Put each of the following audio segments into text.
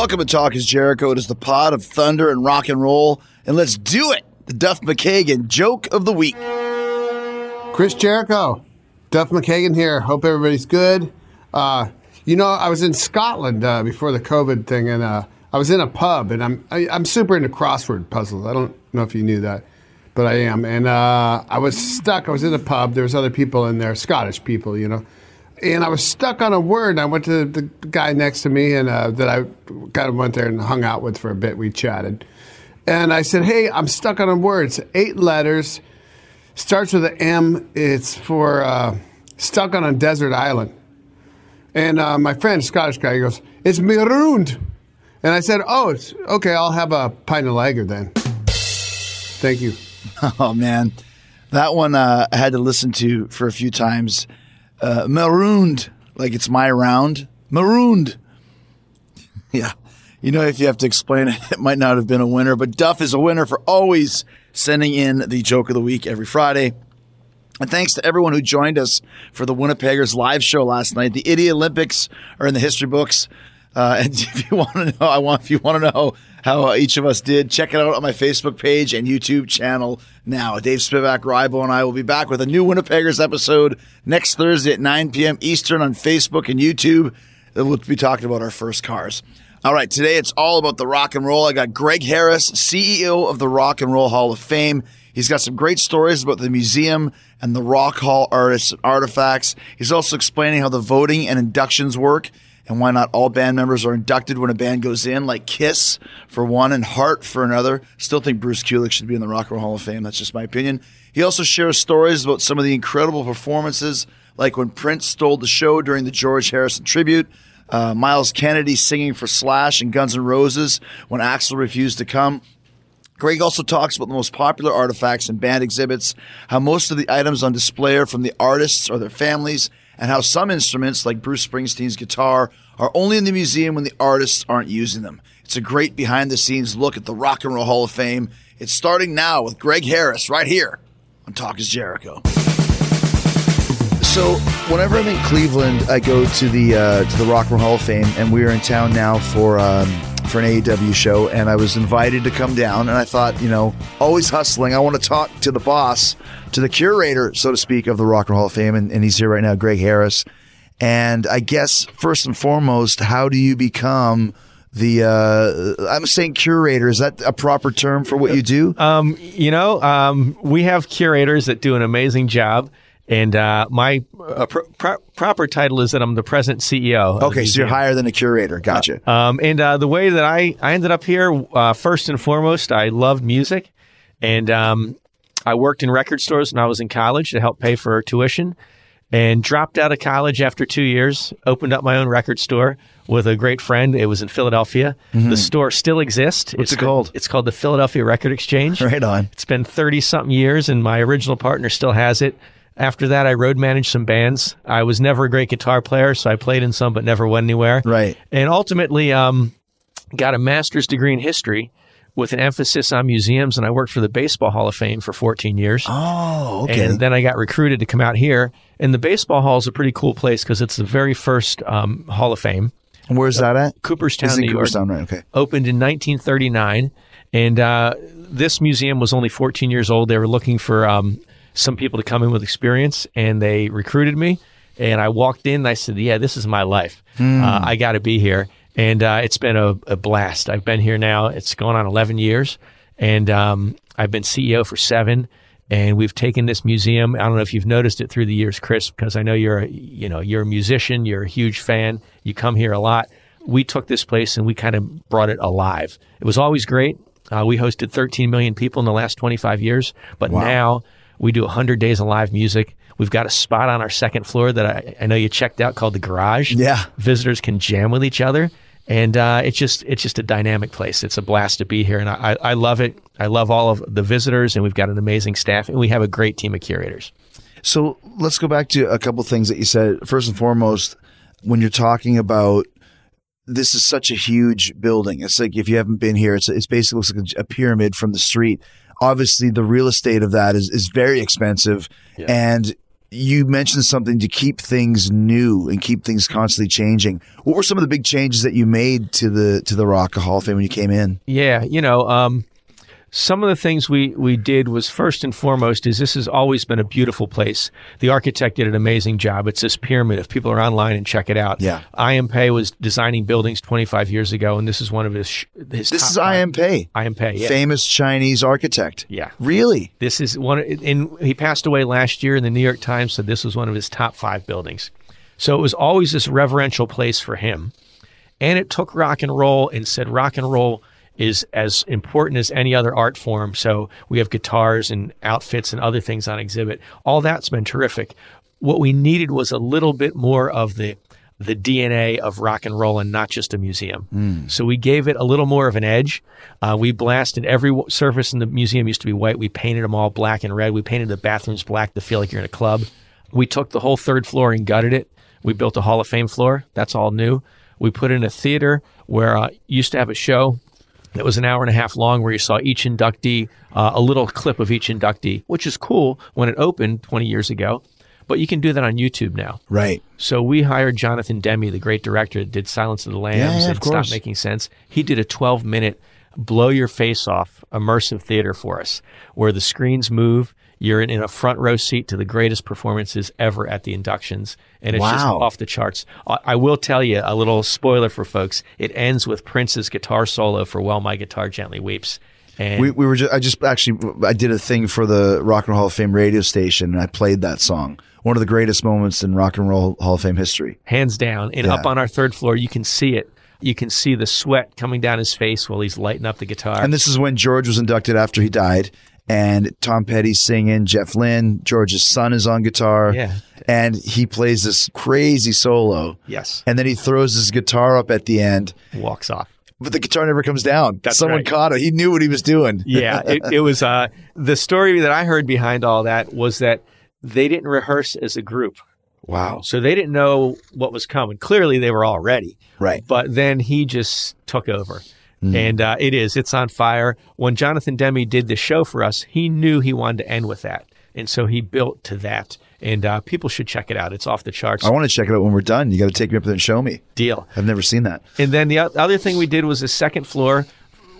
Welcome to Talk is Jericho. It is the pod of thunder and rock and roll. And let's do it. The Duff McKagan joke of the week. Chris Jericho, Duff McKagan here. Hope everybody's good. Uh, you know, I was in Scotland uh, before the COVID thing, and uh, I was in a pub, and I'm I, I'm super into crossword puzzles. I don't know if you knew that, but I am. And uh, I was stuck. I was in a pub. There was other people in there, Scottish people, you know. And I was stuck on a word. I went to the guy next to me, and uh, that I kind of went there and hung out with for a bit. We chatted, and I said, "Hey, I'm stuck on a word. It's eight letters." starts with an M. It's for uh, stuck on a desert island. And uh, my friend, Scottish guy, he goes, "It's marooned." And I said, "Oh, it's okay. I'll have a pint of lager then." Thank you. Oh, man. That one uh, I had to listen to for a few times. Uh, marooned, like it's my round. Marooned. Yeah. You know, if you have to explain it, it might not have been a winner, but Duff is a winner for always sending in the joke of the week every Friday. And thanks to everyone who joined us for the Winnipeggers live show last night. The Idiot Olympics are in the history books. Uh, and if you want to know, I want if you want to know how each of us did, check it out on my Facebook page and YouTube channel now. Dave Spivak, Rybo, and I will be back with a new Winnipeggers episode next Thursday at 9 p.m. Eastern on Facebook and YouTube. We'll be talking about our first cars. All right, today it's all about the rock and roll. I got Greg Harris, CEO of the Rock and Roll Hall of Fame. He's got some great stories about the museum and the Rock Hall artists and artifacts. He's also explaining how the voting and inductions work and why not all band members are inducted when a band goes in, like Kiss for one and Heart for another. Still think Bruce Kulick should be in the Rock and Roll Hall of Fame. That's just my opinion. He also shares stories about some of the incredible performances, like when Prince stole the show during the George Harrison tribute. Uh, Myles Kennedy singing for Slash and Guns N' Roses when Axl refused to come. Greg also talks about the most popular artifacts and band exhibits, how most of the items on display are from the artists or their families, and how some instruments, like Bruce Springsteen's guitar, are only in the museum when the artists aren't using them. It's a great behind the scenes look at the Rock and Roll Hall of Fame. It's starting now with Greg Harris right here on Talk is Jericho. So whenever I'm in Cleveland, I go to the uh, to the Rock and Roll Hall of Fame, and we are in town now for um, for an AEW show, and I was invited to come down, and I thought, you know, always hustling. I want to talk to the boss, to the curator, so to speak, of the Rock and Hall of Fame, and, and he's here right now, Greg Harris. And I guess first and foremost, how do you become the uh, I'm saying curator? Is that a proper term for what you do? Um, you know, um, we have curators that do an amazing job. And uh, my uh, pr- pr- proper title is that I'm the present CEO. Okay, so you're higher than a curator. Gotcha. Um, and uh, the way that I, I ended up here, uh, first and foremost, I loved music. And um, I worked in record stores when I was in college to help pay for tuition and dropped out of college after two years, opened up my own record store with a great friend. It was in Philadelphia. The store still exists. What's It's it called? It's called the Philadelphia Record Exchange. right on. It's been 30 something years, and my original partner still has it. After that, I road managed some bands. I was never a great guitar player, so I played in some but never went anywhere. Right. And ultimately, um, got a master's degree in history with an emphasis on museums, and I worked for the Baseball Hall of Fame for 14 years. Oh, okay. And then I got recruited to come out here. And the Baseball Hall is a pretty cool place because it's the very first um, Hall of Fame. Where's that at? Cooperstown, New York right? Okay. opened in 1939, and uh, this museum was only 14 years old. They were looking for um, some people to come in with experience, and they recruited me. And I walked in, and I said, "Yeah, this is my life. Uh, I got to be here." And uh, it's been a, a blast. I've been here now; it's going on 11 years, and um, I've been CEO for seven. And we've taken this museum. I don't know if you've noticed it through the years, Chris, because I know you're a, you know you're a musician, you're a huge fan. You come here a lot we took this place and we kind of brought it alive. It was always great. Uh, we hosted 13 million people in the last 25 years, but now we do 100 days of live music. We've got a spot on our second floor that I, I know you checked out called the Garage. Yeah. visitors can jam with each other, and uh, it's just it's just a dynamic place. It's a blast to be here, and I, I love it. I love all of the visitors, and we've got an amazing staff, and we have a great team of curators. So let's go back to a couple things that you said. First and foremost, when you're talking about this is such a huge building. It's like if you haven't been here, it's it's basically looks like a pyramid from the street. Obviously, the real estate of that is is very expensive, and you mentioned something to keep things new and keep things constantly changing. What were some of the big changes that you made to the to the Rock Hall of Fame when you came in? Yeah, you know, um, some of the things we, we did was first and foremost is this has always been a beautiful place. The architect did an amazing job. It's this pyramid. If people are online and check it out, Yeah. I.M. Pei was designing buildings 25 years ago, and this is one of his. sh- his This is five- I.M. Pei, I.M. Pei, yeah. famous Chinese architect. Yeah. Really? This is one, and he passed away last year, and the New York Times said this was one of his top five buildings. So it was always this reverential place for him. And it took rock and roll and said rock and roll is as important as any other art form. So we have guitars and outfits and other things on exhibit. All that's been terrific. What we needed was a little bit more of the the DNA of rock and roll and not just a museum. So we gave it a little more of an edge. Uh, we blasted every surface in the museum used to be white. We painted them all black and red. We painted the bathrooms black to feel like you're in a club. We took the whole third floor and gutted it. We built a Hall of Fame floor. That's all new. We put in a theater where uh, used to have a show that was an hour and a half long where you saw each inductee, uh, a little clip of each inductee, which is cool when it opened 20 years ago. But you can do that on YouTube now. Right. So we hired Jonathan Demme, the great director that did Silence of the Lambs Yeah, yeah, and of course. Stop Making Sense. He did a 12 minute blow your face off immersive theater for us where the screens move. You're in, a front row seat to the greatest performances ever at the inductions. And it's just off the charts. I, I will tell you a little spoiler for folks. It ends with Prince's guitar solo for While My Guitar Gently Weeps. And We, we were just, I just actually, I did a thing for the Rock and Roll Hall of Fame radio station and I played that song. One of the greatest moments in Rock and Roll Hall of Fame history. hands down. And Yeah. up on our third floor, you can see it. You can see the sweat coming down his face while he's lighting up the guitar. And this is when George was inducted after he died. And Tom Petty's singing, Jeff Lynne, George's son is on guitar. Yeah. And he plays this crazy solo. yes, And then he throws his guitar up at the end, walks off. but the guitar never comes down. That's Someone right. caught it. He knew what he was doing. yeah, it, it was uh, the story that I heard behind all that was that they didn't rehearse as a group, Wow. so they didn't know what was coming. Clearly, they were all ready, Right. but then he just took over. And uh, it is, it's on fire. When Jonathan Demme did the show for us, he knew he wanted to end with that. And so he built to that. And uh, people should check it out. It's off the charts. I want to check it out when we're done. You got to take me up there and show me. Deal. I've never seen that. And then the other thing we did was the second floor.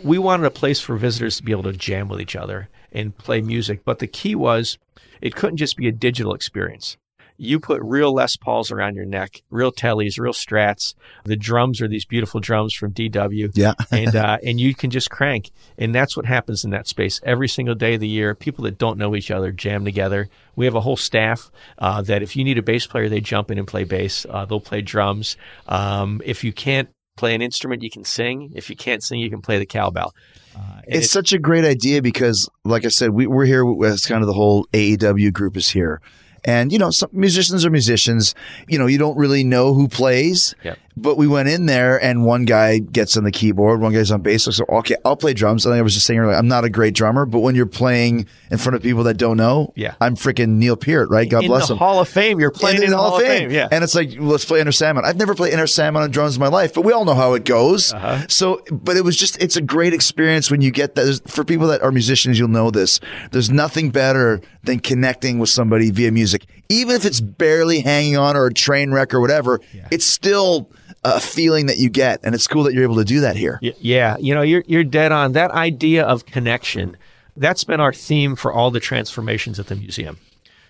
We wanted a place for visitors to be able to jam with each other and play music. But the key was it couldn't just be a digital experience. You put real Les Pauls around your neck, real Tellys, real Strats. The drums are these beautiful drums from DW. Yeah. and uh, and you can just crank, and that's what happens in that space every single day of the year. People that don't know each other jam together. We have a whole staff uh, that if you need a bass player, they jump in and play bass. Uh, they'll play drums. Um, if you can't play an instrument, you can sing. If you can't sing, you can play the cowbell. Uh, It's such a great idea because, like I said, we, we're here as kind of the whole AEW group is here. And, you know, some musicians are musicians. You know, you don't really know who plays. Yep. But we went in there and one guy gets on the keyboard, one guy's on bass. So, okay, I'll play drums. And I was just saying earlier, I'm not a great drummer, but when you're playing in front of people that don't know, Yeah. I'm freaking Neil Peart, right? God in bless the him. Hall of Fame, you're playing in, the Hall of Fame. Yeah. And it's like, let's play Enter Sandman. I've never played Enter Sandman on drums in my life, but we all know how it goes. Uh-huh. So, but it was just, it's a great experience when you get that. For people that are musicians, you'll know this. There's nothing better than connecting with somebody via music. Even if it's barely hanging on or a train wreck or whatever, it's still a feeling that you get. And it's cool that you're able to do that here. Yeah, you know, you're you're dead on. That idea of connection, that's been our theme for all the transformations at the museum.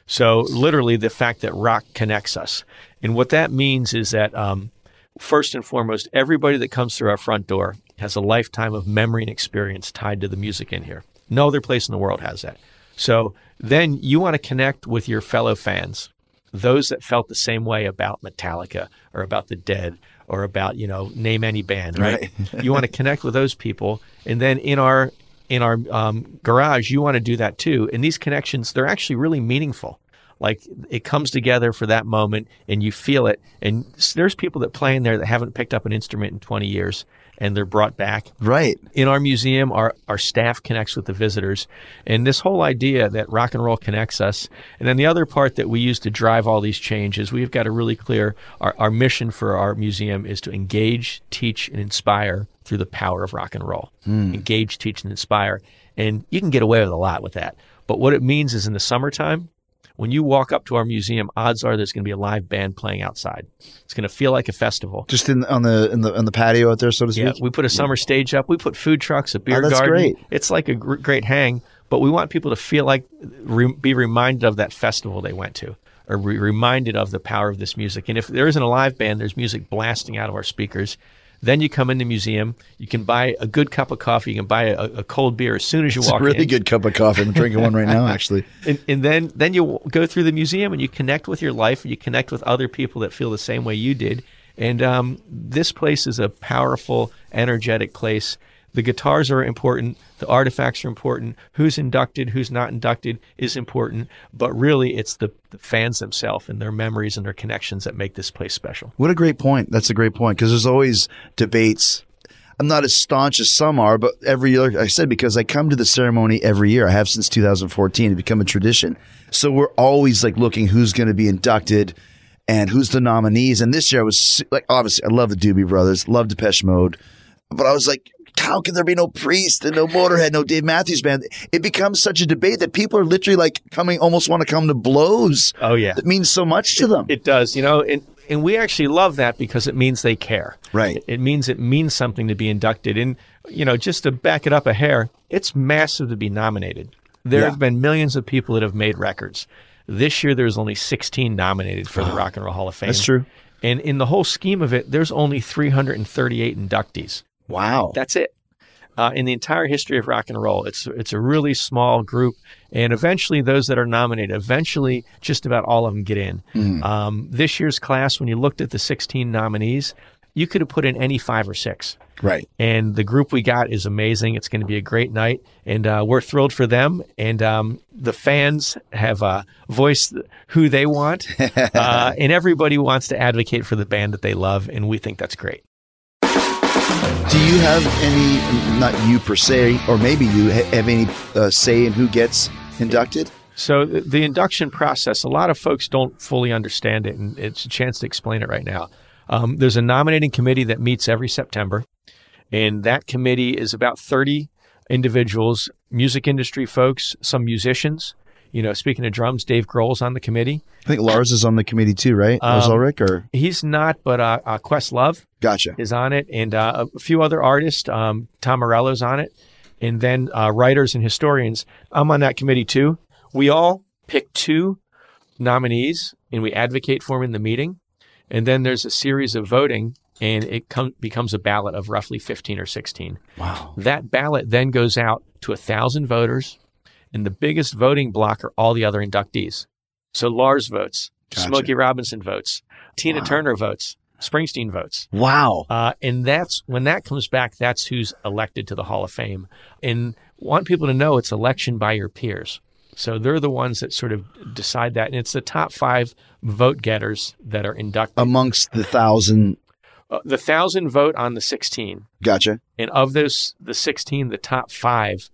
So literally, the fact that rock connects us, and what that means is that um, first and foremost, everybody that comes through our front door has a lifetime of memory and experience tied to the music in here. No other place in the world has that. So then you want to connect with your fellow fans, those that felt the same way about Metallica or about the Dead or about you know name any band, right? you want to connect with those people, and then in our in our um, garage, you want to do that too. And these connections, they're actually really meaningful. Like it comes together for that moment, and you feel it. And there's people that play in there that haven't picked up an instrument in 20 years, and they're brought back Right. in our museum, our, our staff connects with the visitors. And this whole idea that rock and roll connects us. And then the other part that we use to drive all these changes, we've got a really clear our, our mission for our museum is to engage, teach, and inspire through the power of rock and roll. Hmm. Engage, teach, and inspire. And you can get away with a lot with that. But what it means is in the summertime, when you walk up to our museum, odds are there's going to be a live band playing outside. It's going to feel like a festival. Just in on the in the on the patio out there, so to speak. Yeah, we put a summer stage up. We put food trucks, a beer Oh, that's garden. great. It's like a gr- great hang, but we want people to feel like re- be reminded of that festival they went to, or be reminded of the power of this music. And if there isn't a live band, there's music blasting out of our speakers. Then you come in the museum. You can buy a good cup of coffee. You can buy a, a cold beer as soon as you It's a really in. good cup of coffee. I'm drinking one right now, actually. And, and then then you go through the museum and you connect with your life and you connect with other people that feel the same way you did. And um, this place is a powerful, energetic place. The guitars are important. The artifacts are important. Who's inducted, who's not inducted is important. But really, it's the, the fans themselves and their memories and their connections that make this place special. What a great point. That's a great point because there's always debates. I'm not as staunch as some are, but every year, like I said, because I come to the ceremony every year. I have since 2014. It become a tradition. So we're always like looking who's going to be inducted and who's the nominees. And this year I was like, obviously, I love the Doobie Brothers, love Depeche Mode, but I was like, how can there be no Priest and no Motorhead, no Dave Matthews Band? It becomes such a debate that people are literally like coming, almost want to come to blows. Oh, yeah. That means so much to them. It does, you know, and, and we actually love that because it means they care. Right. It, it means it means something to be inducted. And, you know, just to back it up a hair, it's massive to be nominated. There Yeah. have been millions of people that have made records. This year, there's only 16 nominated for the Rock and Roll Hall of Fame. That's true. And in the whole scheme of it, there's only 338 inductees. Wow. That's it. Uh, in the entire history of rock and roll, it's it's a really small group, and eventually those that are nominated, eventually just about all of them get in. Um, this year's class, when you looked at the 16 nominees, you could have put in any five or six. right. And the group we got is amazing. It's going to be a great night, and uh, we're thrilled for them. And um, the fans have uh, voiced who they want, uh, and everybody wants to advocate for the band that they love, and we think that's great. Do you have any, not you per se, or maybe you have any uh, say in who gets inducted? So the, induction process, a lot of folks don't fully understand it, and it's a chance to explain it right now. Um, there's a nominating committee that meets every September, and that committee is about 30 individuals, music industry folks, some musicians. You know, speaking of drums, Dave Grohl's on the committee. I think Lars is on the committee too, right? Lars Um, Ulrich, or He's not, but uh, uh, Questlove gotcha. is on it, and uh, a few other artists. Um, Tom Morello's on it, and then uh, writers and historians. I'm on that committee too. We all pick two nominees, and we advocate for them in the meeting. And then there's a series of voting, and it com- becomes a ballot of roughly 15 or 16. Wow. That ballot then goes out to a thousand voters, and the biggest voting block are all the other inductees. So Lars votes, Gotcha. Smokey Robinson votes, Tina Turner votes, Springsteen votes. Wow. Uh, and that's when that comes back, that's who's elected to the Hall of Fame. And want people to know it's election by your peers. So they're the ones that sort of decide that. And it's the top five vote getters that are inducted. Amongst the thousand, Uh, the thousand vote on the 16. gotcha. And of those, the 16, the top five,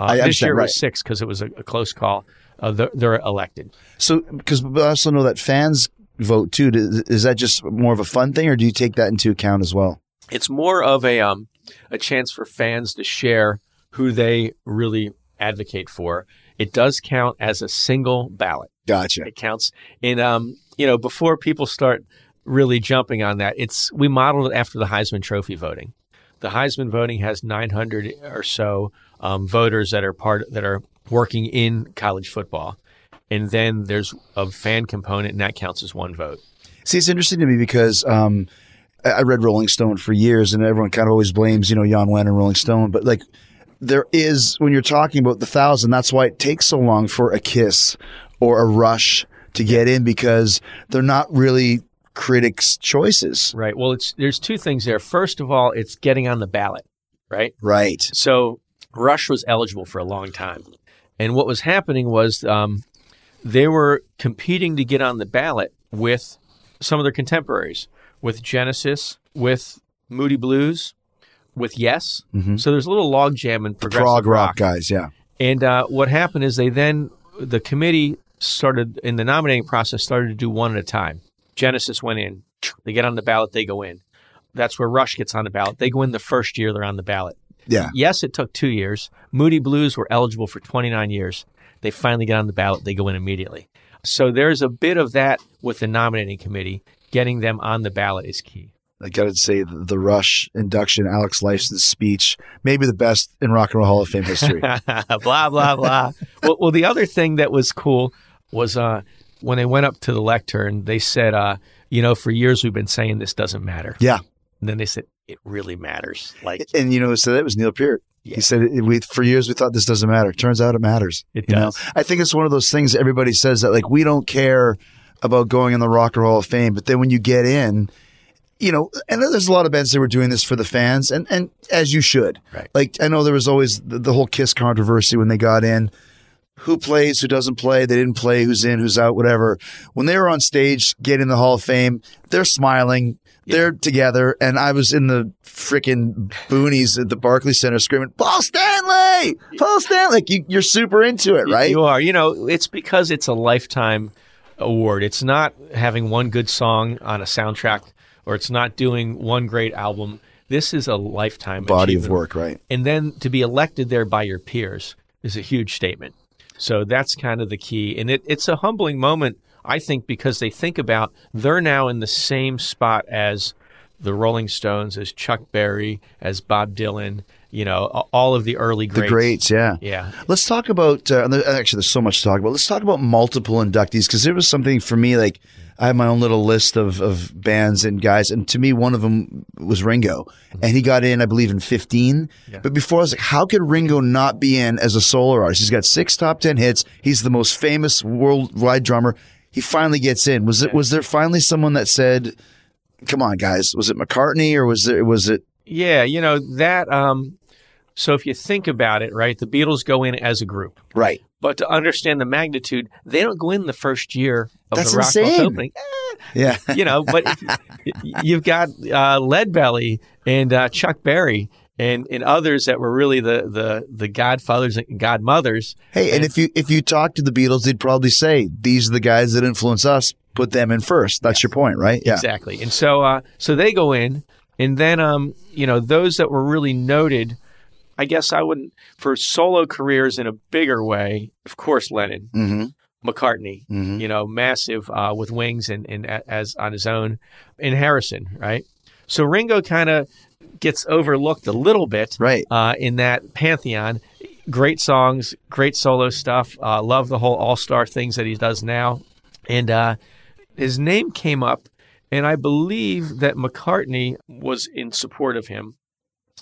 uh, I this year right. was six because it was a, a close call. Uh, they're, they're elected. So, because I also know that fans vote too. Is that just more of a fun thing, or do you take that into account as well? It's more of a um, a chance for fans to share who they really advocate for. It does count as a single ballot. Gotcha. It counts. And um, you know, before people start really jumping on that, it's we modeled it after the Heisman Trophy voting. The Heisman voting has 900 or so um, voters that are part that are working in college football, and then there's a fan component, and that counts as one vote. See, it's interesting to me because um, I read Rolling Stone for years, and everyone kind of always blames, you know, Jann Wenner and Rolling Stone. But like, there is when you're talking about the thousand, that's why it takes so long for a Kiss or a Rush to get in because they're not really critics' choices. Right. Well, it's there's two things there. First of all, it's getting on the ballot, right? Right. So Rush was eligible for a long time, and what was happening was um, they were competing to get on the ballot with some of their contemporaries, with Genesis, with Moody Blues, with Yes. So there's a little logjam in progressive Prog rock guys, yeah. and uh, what happened is they then the committee started in the nominating process started to do one at a time. Genesis went in. They get on the ballot. They go in. That's where Rush gets on the ballot. They go in the first year they're on the ballot. Yeah. Yes, it took two years. Moody Blues were eligible for 29 years. They finally get on the ballot. They go in immediately. So there's a bit of that with the nominating committee. Getting them on the ballot is key. I gotta say, the, the Rush induction, Alex Lifeson's speech, maybe the best in Rock and Roll Hall of Fame history. blah blah blah. well, well, the other thing that was cool was uh, when they went up to the lectern, they said, uh, "You know, for years we've been saying this doesn't matter." yeah, And then they said, "It really matters." Like and you know, so that was Neil Peart. Yeah. He said, "We for years we thought this doesn't matter. Turns out it matters." It you does. Know? I think it's one of those things everybody says that like we don't care about going in the Rock and Roll Hall of Fame, but then when you get in, you know, and there's a lot of bands that were doing this for the fans, and and as you should. Right. Like I know there was always the, the whole Kiss controversy when they got in. Who plays? Who doesn't play? They didn't play. Who's in? Who's out? Whatever. When they were on stage, getting the Hall of Fame, they're smiling. They're together, and I was in the freaking boonies at the Barclays Center screaming, "Paul Stanley! Paul Stanley!" Like you, you're super into it, right? You are. You know, it's because it's a lifetime award. It's not having one good song on a soundtrack or it's not doing one great album. This is a lifetime Body of work, right? And then to be elected there by your peers is a huge statement. So that's kind of the key. And it, it's a humbling moment, I think, because they think about they're now in the same spot as the Rolling Stones, as Chuck Berry, as Bob Dylan, you know, all of the early greats. The greats. yeah. Yeah. Let's talk about. Uh, actually, there's so much to talk about. Let's talk about multiple inductees because there was something for me. Like I have my own little list of of bands and guys, and to me, one of them was Ringo, and he got in, I believe, in 15. But before, I was like, how could Ringo not be in as a solo artist? He's got six top ten hits. He's the most famous worldwide drummer. He finally gets in. Was it? Was there finally someone that said, "Come on, guys"? Was it McCartney or was there? Was it? Yeah, you know, that um so if you think about it, right, the Beatles go in as a group. Right. But to understand the magnitude, they don't go in the first year of That's the Rock insane. opening. Yeah. You know, but if, you've got uh, Leadbelly and uh, Chuck Berry and, and others that were really the, the, the godfathers and godmothers. Hey, and if you if you talk to the Beatles, they'd probably say these are the guys that influence us. Put them in first. That's your point, right? Yeah. Exactly. And so uh, so they go in, and then um, you know, those that were really noted, I guess I wouldn't for solo careers in a bigger way, of course Lennon, Mm-hmm. McCartney, Mhm. you know, massive uh, with wings and, and as on his own, and Harrison, right? So Ringo kind of gets overlooked a little bit, Right. uh, in that pantheon. Great songs, great solo stuff. Uh, love the whole all star things that he does now, and uh, his name came up, and I believe that McCartney was in support of him.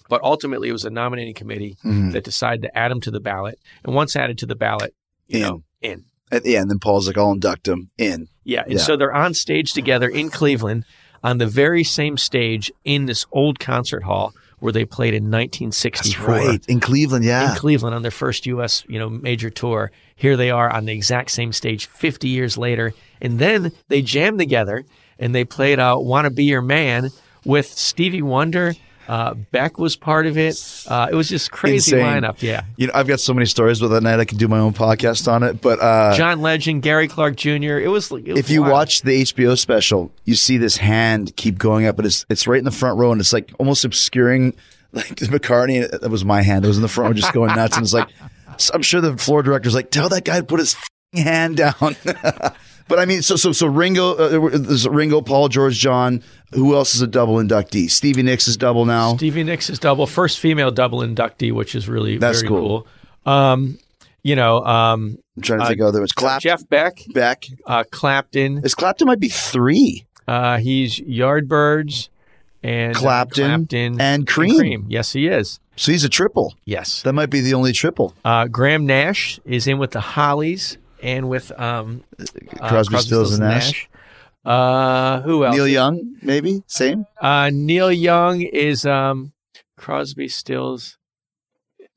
But ultimately, it was a nominating committee Mhm. that decided to add him to the ballot. And once added to the ballot, you know, in. At the end, then Paul's like, "I'll induct him in." Yeah. And Yeah. so they're on stage together in Cleveland on the very same stage in this old concert hall where they played in 1964 That's right. In Cleveland, yeah. in Cleveland on their first U.S. you know major tour. Here they are on the exact same stage 50 years later, and then they jammed together and they played uh, "Wanna Be Your Man" with Stevie Wonder. Uh, Beck was part of it. Uh, it was just crazy Insane. lineup. Yeah, You know, I've got so many stories with that night. I could do my own podcast on it. But uh, John Legend, Gary Clark Jr. It was. It was if you wild. watch the HBO special, you see this hand keep going up, but it's it's right in the front row, and it's like almost obscuring like McCartney. That was my hand. It was in the front row, just going nuts, and it's like so I'm sure the floor director's like, tell that guy to put his f***ing hand down. but I mean, so so so Ringo, uh, there's Ringo, Paul, George, John. Who else is a double inductee? Stevie Nicks is double now. Stevie Nicks is double, first female double inductee, which is really That's very cool. cool. Um, you know, um, I'm trying to think of other ones. Clap, Jeff Beck, Beck. uh, Clapton. Is Clapton might be three. Uh, he's Yardbirds and uh, Clapton Clapton and Cream. Yes, he is. So he's a triple. Yes. That might be the only triple. Uh, Graham Nash is in with the Hollies and with um, uh, Crosby, Stills, and Nash. Uh, who else? Neil Young, maybe same. Uh, Neil Young is um, Crosby, Stills.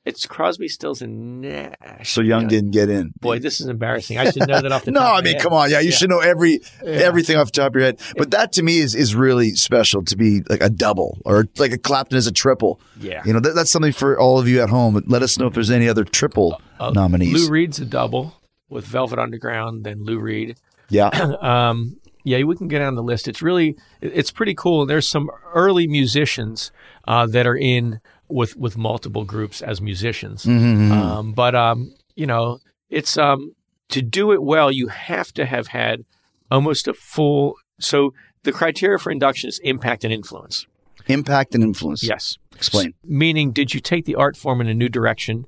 It's Crosby, Stills, and Nash. So Young Yeah. didn't get in. Boy, this is embarrassing. I should know that off the no, I mean, come on, yeah, you should know every everything off the top of your head. But that to me is is really special to be like a double or like a Clapton is a triple. Yeah. you know that, that's something for all of you at home. Let us know if there's any other triple nominees. Uh, Lou Reed's a double with Velvet Underground, then Lou Reed. yeah, um, yeah, we can get on the list. It's really, it's pretty cool. There's some early musicians uh, that are in with with multiple groups as musicians. Mm-hmm. Um, but um, you know, it's um, to do it well, you have to have had almost a full. So the criteria for induction is impact and influence. Impact and influence. Yes. Explain. Meaning, did you take the art form in a new direction?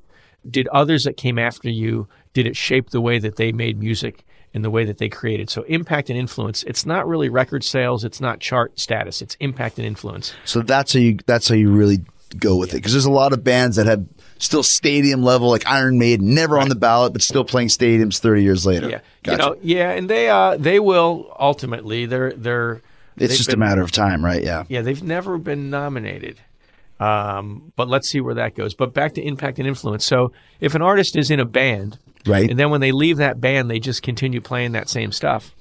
Did others that came after you, did it shape the way that they made music and the way that they created? So impact and influence, it's not really record sales, it's not chart status, it's impact and influence. So that's how you that's how you really go with it because there's a lot of bands that have still stadium level like Iron Maiden, never on the ballot but still playing stadiums 30 years later. Yeah. Gotcha. You know, yeah, and they uh they will ultimately they're they're it's just been- a matter of time, right? Yeah. Yeah, they've never been nominated. Um, but let's see where that goes. But back to impact and influence. So if an artist is in a band, Right. and then when they leave that band, they just continue playing that same stuff,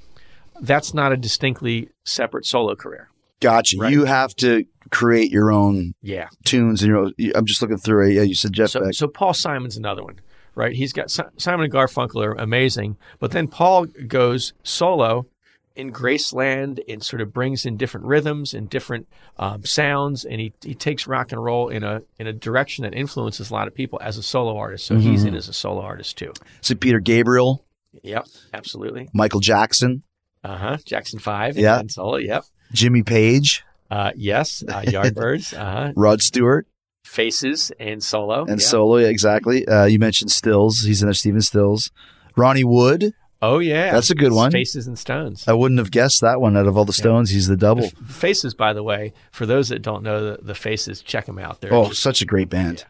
that's not a distinctly separate solo career. Gotcha. Right. You have to create your own Yeah. tunes and your own, I'm just looking through it. Yeah, you said Jeff So, Beck. so Paul Simon's another one, right? He's got Simon and Garfunkel are amazing, but then Paul goes solo in Graceland and sort of brings in different rhythms and different um, sounds, and he, he takes rock and roll in a in a direction that influences a lot of people as a solo artist. So he's in as a solo artist too. so Peter Gabriel, Yep, absolutely. Michael Jackson, Uh huh. Jackson Five. Yeah. and solo. Yep. Jimmy Page, Uh, yes. Uh, Yardbirds. uh huh. Rod Stewart, Faces and solo. and yeah. solo. Yeah, exactly. Uh, you mentioned Stills. He's in there. Stephen Stills. Ronnie Wood. Oh yeah, That's a good one. Faces and Stones. I wouldn't have guessed that one out of all the Stones. He's the double. Faces, by the way, for those that don't know the, the Faces, check them out. They're Oh, just- such a great band.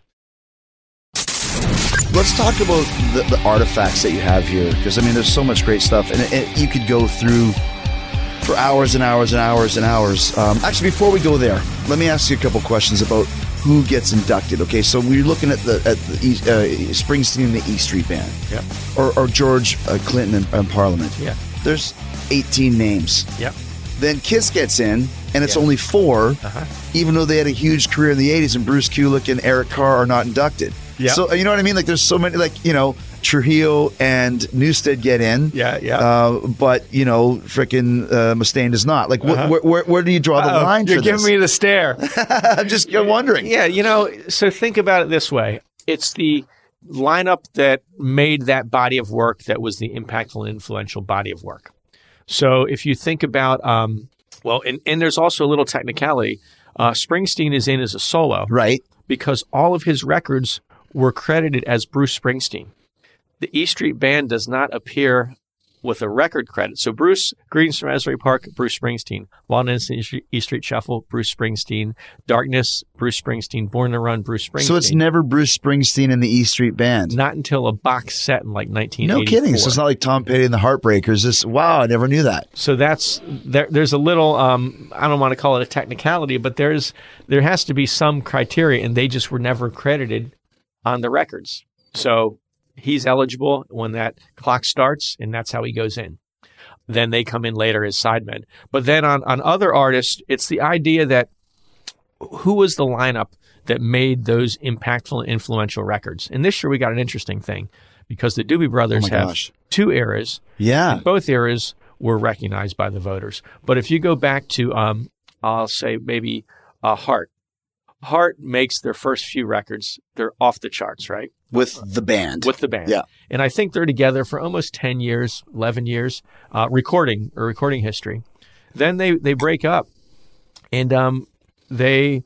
Let's talk about the, the artifacts that you have here, because I mean, there's so much great stuff, and it, it- you could go through for hours and hours and hours and hours. Um, actually, before we go there, let me ask you a couple questions about who gets inducted. Okay, so we're looking at the at the E- uh, Springsteen and the E Street Band, Yep. or, or George uh, Clinton in, in Parliament. Yeah. There's 18 names. Yep. Then Kiss gets in, and it's Yeah. only 4 Uh-huh. even though they had a huge career in the 80s, and Bruce Kulick and Eric Carr are not inducted. Yeah. So, you know what I mean? Like, there's so many, like, you know, Trujillo and Newstead get in. Yeah, yeah. Uh, but, you know, frickin' uh, Mustaine does not. Like, wh- Uh-huh. where, where, where do you draw the Uh-oh, line You're giving this? me the stare. I'm just I'm wondering. yeah, you know, so think about it this way: it's the lineup that made that body of work that was the impactful and influential body of work. So if you think about, um, well, and, and there's also a little technicality. Uh, Springsteen is in as a solo Right. because all of his records were credited as Bruce Springsteen. The E Street Band does not appear with a record credit. So Bruce, Greetings from Asbury Park, Bruce Springsteen. Distance E Street- E Street Shuffle, Bruce Springsteen. Darkness, Bruce Springsteen. Born to Run, Bruce Springsteen. So it's never Bruce Springsteen and the E Street Band. not until a box set in like 1984. No kidding. So it's not like Tom Petty and the Heartbreakers. This wow, I never knew that. So that's there. There's a little. Um, I don't want to call it a technicality, but there's there has to be some criteria, and they just were never credited on the records. So he's eligible when that clock starts, and that's how he goes in. Then they come in later as sidemen. But then on on other artists, it's the idea that who was the lineup that made those impactful and influential records. And this year we got an interesting thing because the Doobie Brothers Oh have gosh. two eras Yeah. both eras were recognized by the voters. But if you go back to, um, I'll say maybe uh, Heart. Heart makes their first few records. They're off the charts, right? With the band. With the band. Yeah. And I think they're together for almost 10 years, 11 years, uh, recording or recording history. Then they, they break up and um, they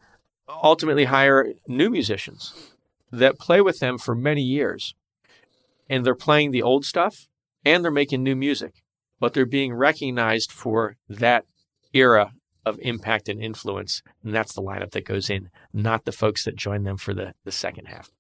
ultimately hire new musicians that play with them for many years. And they're playing the old stuff and they're making new music, but they're being recognized for that era of impact and influence. And that's the lineup that goes in, not the folks that join them for the, the second half.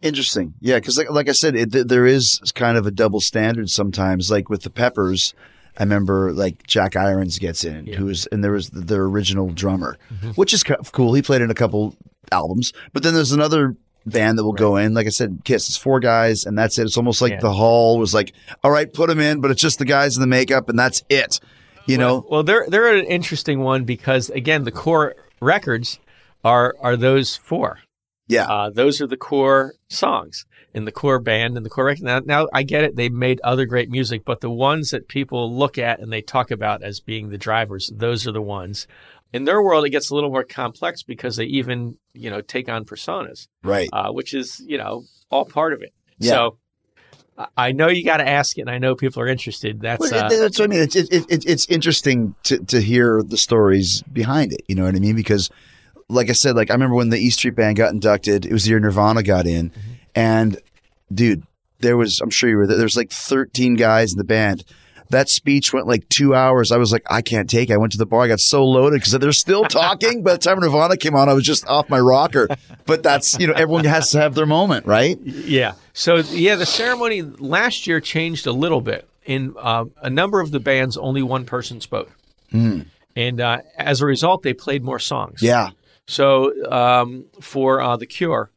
Interesting. Yeah, because like, like I said, it, th- there is kind of a double standard sometimes. Like with the Peppers, I remember like Jack Irons gets in, Yeah. who was, and there was the, their original drummer, mm-hmm. which is cool. He played in a couple albums, but then there's another band that will go in. Like I said, Kiss, it's four guys, and that's it. It's almost like Yeah. the hall was like, all right, put them in, but it's just the guys in the makeup, and that's it. You know, Well, they're they're an interesting one because again, the core records are are those four. yeah, Uh, those are the core songs in the core band and the core record. Now, now I get it; they've made other great music, but the ones that people look at and they talk about as being the drivers, those are the ones. In their world, it gets a little more complex because they even you know take on personas, right. uh, which is you know all part of it. Yeah. So I know you got to ask it, and I know people are interested. That's uh, that's what I mean. It's it, it, it's interesting to to hear the stories behind it. You know what I mean? Because, like I said, like I remember when the E Street Band got inducted. It was the year Nirvana got in, Mm-hmm. and dude, there was I'm sure you were there. There was like 13 guys in the band. That speech went like two hours. I was like, I can't take. it. I went to the bar. I got so loaded because they're still talking. By the time Nirvana came on, I was just off my rocker. But that's you know everyone has to have their moment, right? Yeah. So yeah, the ceremony last year changed a little bit. In uh, a number of the bands, only one person spoke, and uh, as a result, they played more songs. Yeah. So um, for uh, the Cure,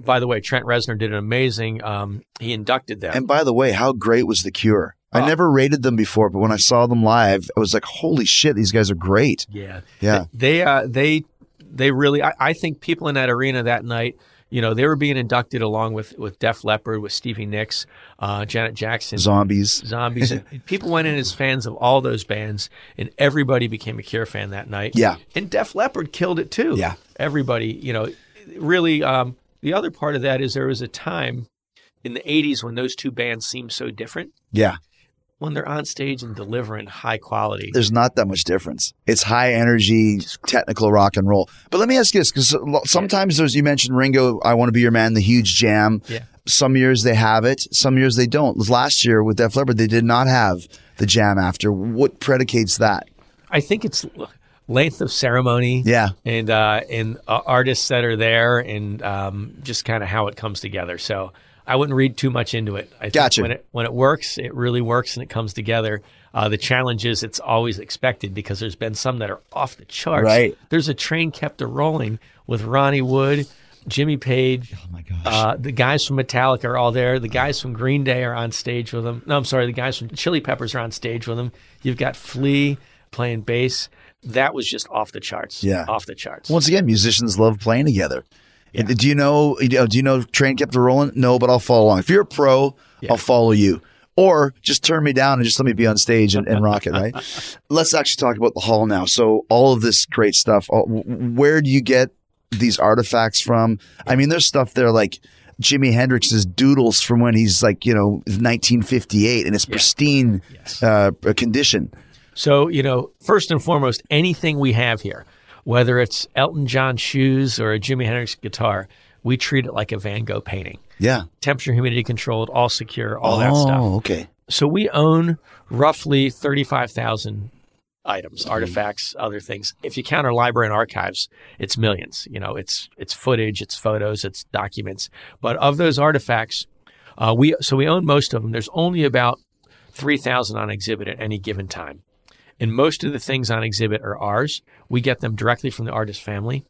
by the way, Trent Reznor did an amazing. Um, he inducted them. And by the way, how great was The Cure? I Oh. never rated them before, but when I saw them live, I was like, holy shit, these guys are great. yeah. Yeah. They uh, they they really. I, I think people in that arena that night. You know, they were being inducted along with with Def Leppard, with Stevie Nicks, uh, Janet Jackson, Zombies. zombies. people went in as fans of all those bands, and everybody became a Cure fan that night. Yeah. and Def Leppard killed it too. Yeah. everybody. You know, really. Um, the other part of that is there was a time in the '80s when those two bands seemed so different. Yeah. When they're on stage and delivering high quality, There's not that much difference. It's high energy, technical rock and roll. But let me ask you this, because sometimes there's, you mentioned Ringo, I Want to Be Your Man, the huge jam. Yeah. Some years they have it, some years they don't. Last year with Def Leppard, they did not have the jam after. What predicates that? I think it's length of ceremony. Yeah. and uh, and uh, artists that are there, and um, just kind of how it comes together. So I wouldn't read too much into it. I think Gotcha. When it when it works, it really works, and it comes together. Uh, the challenge is it's always expected because there's been some that are off the charts. Right. There's a train kept a rolling with Ronnie Wood, Jimmy Page. Oh my gosh. Uh, the guys from Metallica are all there. The guys from Green Day are on stage with them. No, I'm sorry. The guys from Chili Peppers are on stage with them. You've got Flea playing bass. That was just off the charts. Yeah. Off the charts. Once again, musicians love playing together. Do you know? Do you know Train kept it rolling? No, but I'll follow along. If you're a pro, I'll follow you. Or just turn me down and just let me be on stage and, and rock it, right? Let's actually talk about the hall now. So all of this great stuff. all- Where do you get these artifacts from? I mean, there's stuff there like Jimi Hendrix's doodles from when he's like you know 1958 in its pristine Yes. uh, condition. So, you know, first and foremost, anything we have here, whether it's Elton John shoes or a Jimi Hendrix guitar, we treat it like a Van Gogh painting. Yeah. Temperature, humidity controlled, all secure, all that oh, stuff. okay. So we own roughly 35,000 items, artifacts, other things. If you count our library and archives, it's millions. You know, it's it's footage, it's photos, it's documents. But of those artifacts, uh, we so we own most of them. There's only about 3,000 on exhibit at any given time. And most of the things on exhibit are ours. We get them directly from the artist family.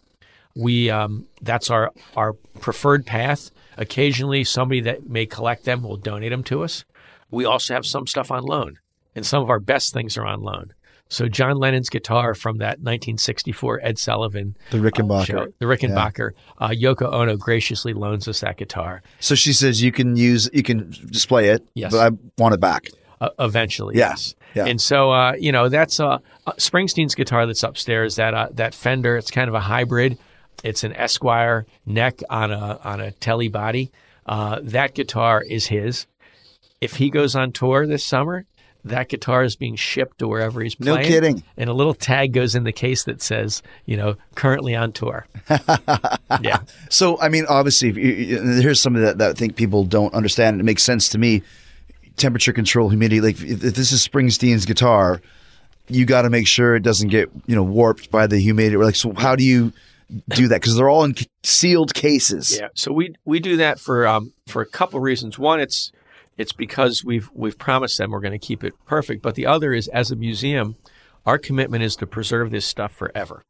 We um, that's our our preferred path. Occasionally, somebody that may collect them will donate them to us. We also have some stuff on loan, and some of our best things are on loan. So John Lennon's guitar from that 1964 Ed Sullivan The Rickenbacker. show, the Rickenbacker, uh, Yoko Ono graciously loans us that guitar. So she says you can use, you can display it, Yes. but I want it back. Uh, eventually, yes. yeah. And so, uh, you know, that's uh, uh, Springsteen's guitar that's upstairs. That uh, that Fender, it's kind of a hybrid. It's an Esquire neck on a on a telly body. Uh, that guitar is his. If he goes on tour this summer, that guitar is being shipped to wherever he's playing. No kidding. And a little tag goes in the case that says, you know, currently on tour. yeah. So, I mean, obviously, if you, here's some of that, that I think people don't understand. It makes sense to me. Temperature control, humidity. Like, if, if this is Springsteen's guitar, you got to make sure it doesn't get, you know, warped by the humidity. Like, so how do you do that? Because they're all in sealed cases. Yeah. So we we do that for um for a couple reasons. One, it's it's because we've we've promised them we're going to keep it perfect. But the other is as a museum, our commitment is to preserve this stuff forever.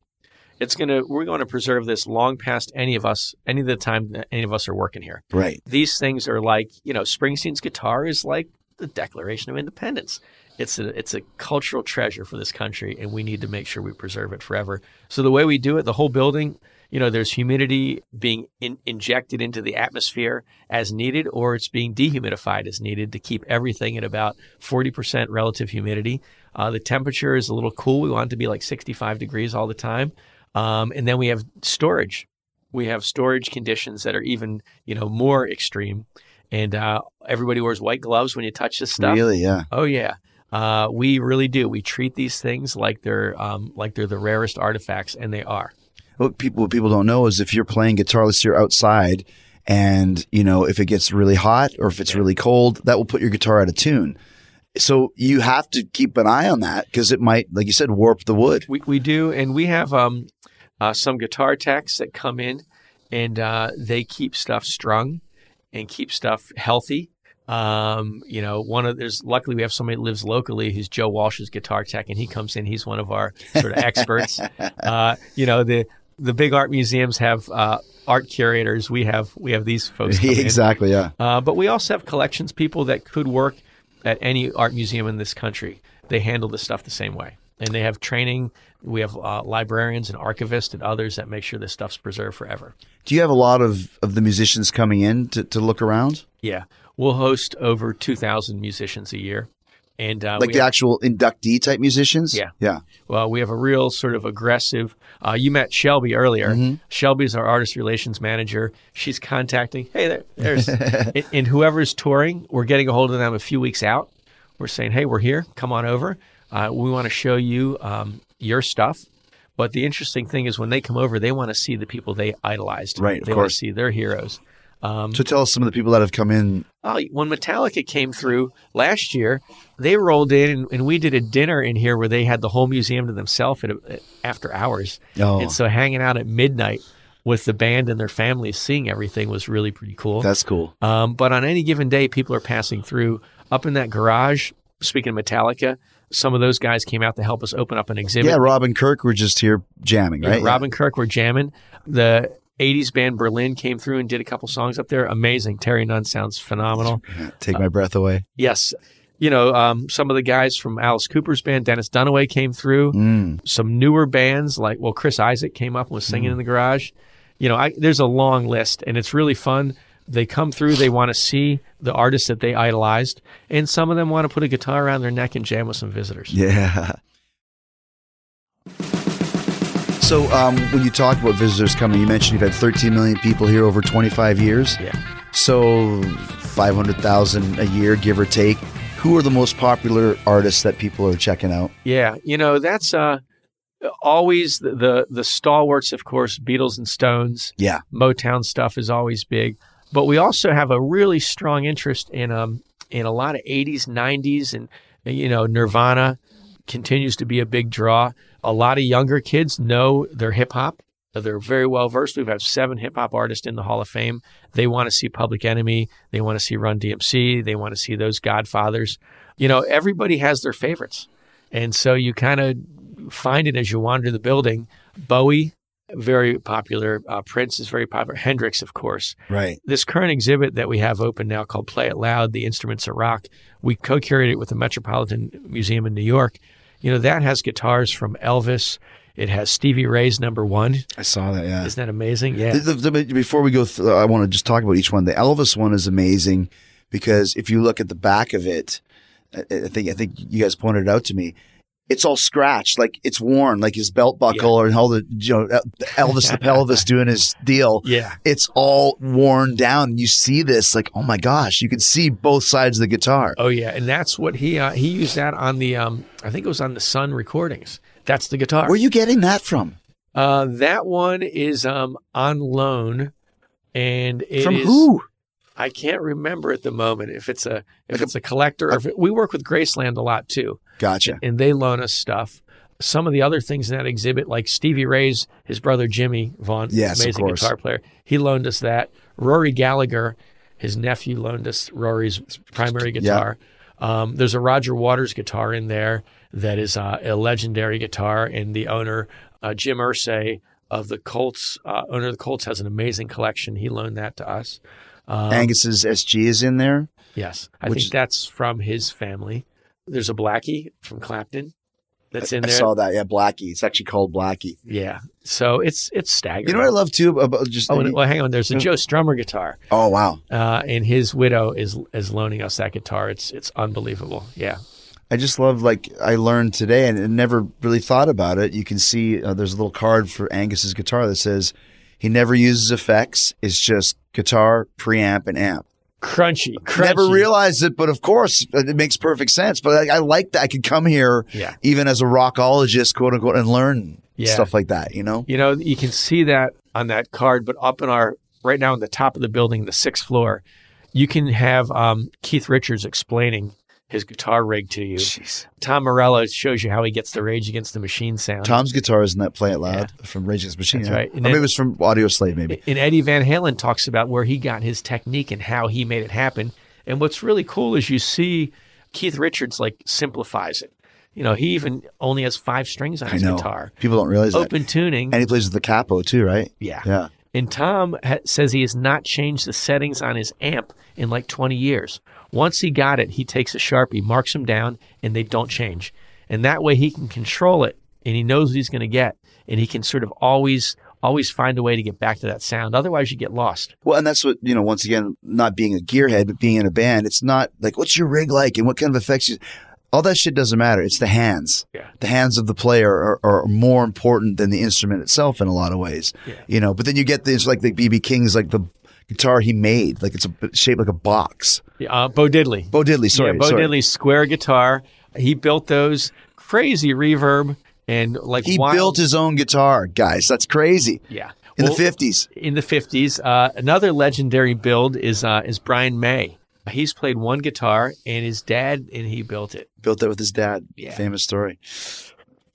It's gonna we're going to preserve this long past any of us any of the time that any of us are working here. Right. These things are like you know Springsteen's guitar is like the Declaration of Independence. It's a it's a cultural treasure for this country, and we need to make sure we preserve it forever. So the way we do it, the whole building, you know, there's humidity being in, injected into the atmosphere as needed, or it's being dehumidified as needed to keep everything at about 40% relative humidity. Uh, the temperature is a little cool. We want it to be like 65 degrees all the time. Um, and then we have storage. We have storage conditions that are even, you know, more extreme. and uh, everybody wears white gloves when you touch this stuff. Really? Yeah. Oh yeah, uh, we really do. We treat these things like they're um, like they're the rarest artifacts, and they are. What people what people don't know is if you're playing guitar, you're outside, and you know if it gets really hot or if it's really cold, that will put your guitar out of tune. So you have to keep an eye on that because it might, like you said, warp the wood. We we do, and we have um, uh, some guitar techs that come in, and uh, they keep stuff strung and keep stuff healthy. Um, you know, one of there's luckily we have somebody that lives locally who's Joe Walsh's guitar tech, and he comes in. He's one of our sort of experts. uh, you know, the the big art museums have uh, art curators. We have we have these folks. come in. exactly. Yeah. Uh, but we also have collections people that could work at any art museum in this country. They handle this stuff the same way. And they have training. We have uh, librarians and archivists and others that make sure this stuff's preserved forever. Do you have a lot of, of the musicians coming in to, to look around? Yeah. We'll host over 2,000 musicians a year. And uh, Like the have- actual inductee type musicians? Yeah. Yeah. Well, we have a real sort of aggressive. Uh, you met Shelby earlier. Mm-hmm. Shelby's our artist relations manager. She's contacting. Hey, there, there's and, and whoever's touring. We're getting a hold of them a few weeks out. We're saying, hey, we're here. Come on over. Uh, we want to show you um, your stuff. But the interesting thing is when they come over, they want to see the people they idolized. Right, of they course. to see their heroes. Um, So tell us some of the people that have come in. Oh, when Metallica came through last year, they rolled in and, and we did a dinner in here where they had the whole museum to themselves after hours. Oh. And so hanging out at midnight with the band and their families seeing everything was really pretty cool. That's cool. Um, but on any given day, people are passing through up in that garage. Speaking of Metallica, some of those guys came out to help us open up an exhibit. Yeah, Rob and Kirk were just here jamming, Yeah, right? Rob and Kirk were jamming. The 80s band Berlin came through and did a couple songs up there. Amazing. Terry Nunn sounds phenomenal. Take my breath away. Yes. You know, um, some of the guys from Alice Cooper's band, Dennis Dunaway, came through. Mm. Some newer bands, like, well, Chris Isaak came up and was singing in the garage. You know, I, there's a long list, and it's really fun. They come through, they want to see the artists that they idolized, and some of them want to put a guitar around their neck and jam with some visitors. Yeah. So, um, when you talk about visitors coming, you mentioned you've had 13 million people here over 25 years. Yeah. So, 500,000 a year, give or take. Who are the most popular artists that people are checking out? Yeah, you know that's uh, always the, the the stalwarts, of course. Beatles and Stones, Yeah. Motown stuff is always big, but we also have a really strong interest in um in a lot of '80s, '90s, and you know Nirvana continues to be a big draw. A lot of younger kids know their hip hop. They're very well versed. We've had seven hip hop artists in the Hall of Fame. They want to see Public Enemy. They want to see Run DMC. They want to see those Godfathers. You know, everybody has their favorites. And so you kind of find it as you wander the building. Bowie, very popular. Uh, Prince is very popular. Hendrix, of course. Right. This current exhibit that we have open now called Play It Loud, The Instruments of Rock, we co curated it with the Metropolitan Museum in New York. You know, that has guitars from Elvis. It has Stevie Ray's number one. I saw that, yeah. Isn't that amazing? Yeah. The- the- the- before we go, th- I want to just talk about each one. The Elvis one is amazing because if you look at the back of it, I, I think I think you guys pointed it out to me. It's all scratched, like it's worn, like his belt buckle or all the you know Elvis the pelvis doing his deal. Yeah. it's all worn down. You see this, like oh my gosh, you can see both sides of the guitar. Oh yeah, and that's what he uh, he used that on the um I think it was on the Sun recordings. That's the guitar. Where are you getting that from? Uh, that one is um on loan, and it from is- who? I can't remember at the moment if it's a if it's a collector or if it, we work with Graceland a lot too, Gotcha. and they loan us stuff. Some of the other things in that exhibit, like Stevie Ray's, his brother Jimmie Vaughan, Yes, amazing guitar player, he loaned us that. Rory Gallagher, his nephew, loaned us Rory's primary guitar. Um, there's a Roger Waters guitar in there that is uh, a legendary guitar, and the owner, uh, Jim Irsay of the Colts, uh, owner of the Colts, has an amazing collection. He loaned that to us. Um, Angus's SG is in there. Yes, I Which- think that's from his family. There's a Blackie from Clapton that's in I there. I saw that. Yeah, Blackie. It's actually called Blackie. Yeah, so it's it's staggering. You know what I love too about just Oh, and- well, hang on. There's a Joe Strummer guitar, oh wow. uh, and his widow is is loaning us that guitar. It's it's unbelievable. Yeah, I just love like I learned today and, and never really thought about it. You can see uh, there's a little card for Angus's guitar that says he never uses effects. It's just guitar, preamp, and amp. crunchy, crunchy. Never realized it, but of course it makes perfect sense. But I, I like that I could come here, Yeah. even as a rockologist, quote unquote, and learn Yeah. stuff like that. You know, You know, you can see that on that card, but up in our right now in the top of the building, the sixth floor, you can have um, Keith Richards explaining his guitar rig to you. Jeez. Tom Morello shows you how he gets the Rage Against the Machine sound. Tom's guitar is in that Play It Loud from Rage Against the Machine. That's yeah. right. Or And maybe it was from Audioslave. Maybe. And Eddie Van Halen talks about where he got his technique and how he made it happen. And what's really cool is you see Keith Richards like simplifies it. You know, he even only has five strings on I his know. guitar. People don't realize that. Open tuning. And he plays with the capo too, right? yeah. Yeah. And Tom ha- says he has not changed the settings on his amp in like 20 years. Once he got it, he takes a Sharpie, marks them down, and they don't change. And that way he can control it and he knows what he's going to get. And he can sort of always, always find a way to get back to that sound. Otherwise, you get lost. Well, and that's what, you know, once again, not being a gearhead, but being in a band, it's not like, what's your rig like and what kind of effects you, all that shit doesn't matter. It's the hands. Yeah. The hands of the player are, are more important than the instrument itself in a lot of ways. Yeah. You know, but then you get these like the BB King's, like the guitar he made, like it's a, shaped like a box. Uh, Bo Diddley. Bo Diddley, sorry. yeah, Bo sorry. Diddley's square guitar. He built those crazy reverb and like He wild- built his own guitar, guys. That's crazy. yeah In Well, the 50s. in the 50s. Uh, another legendary build is uh, is Brian May. He's played one guitar, and his dad and he built it. built that with his dad. Yeah. Famous story.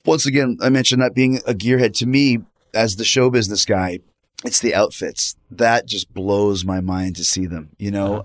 Once again, I mentioned that being a gearhead to me as the show business guy, it's the outfits. That just blows my mind to see them. You know,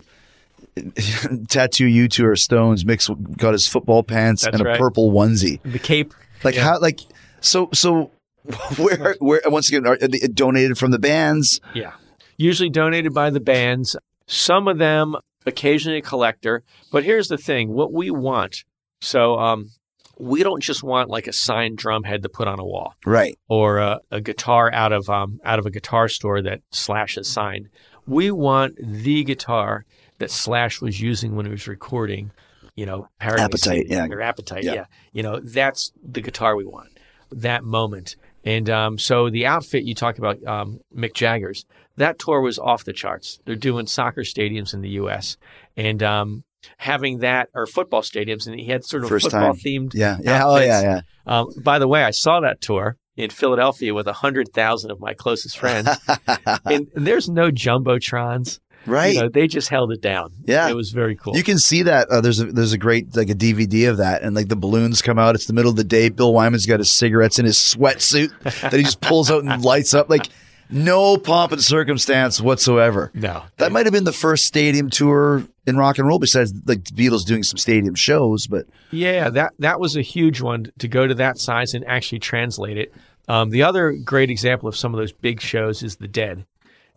uh-huh. tattoo you two are stones Mick's got his football pants That's and a right. purple onesie. The cape. Like Yeah. how like so so where where once again are they donated from the bands? Yeah. Usually donated by the bands. Some of them occasionally a collector. But here's the thing: what we want. So um, we don't just want like a signed drum head to put on a wall. Right. or a, a guitar out of um, out of a guitar store that Slash has signed. We want the guitar that Slash was using when he was recording, you know, Paradise Appetite, yeah. or Appetite, Yeah. yeah. You know, that's the guitar we want, that moment. And um, so the outfit you talk about, um, Mick Jagger's, that tour was off the charts. They're doing soccer stadiums in the U.S. and um, having that or football stadiums, and he had sort of First football time. themed. Yeah. Yeah. Oh yeah, yeah. Um, by the way, I saw that tour in Philadelphia with 100,000 of my closest friends. and there's no jumbotrons. Right. You know, they just held it down. Yeah. It was very cool. You can see that uh, there's a there's a great like a DVD of that, and like the balloons come out. It's the middle of the day. Bill Wyman's got his cigarettes in his sweatsuit that he just pulls out and lights up. Like no pomp and circumstance whatsoever. no. That might have been the first stadium tour in rock and roll, besides like the Beatles doing some stadium shows. But Yeah, that that was a huge one to go to that size and actually translate it. Um, the other great example of some of those big shows is the Dead,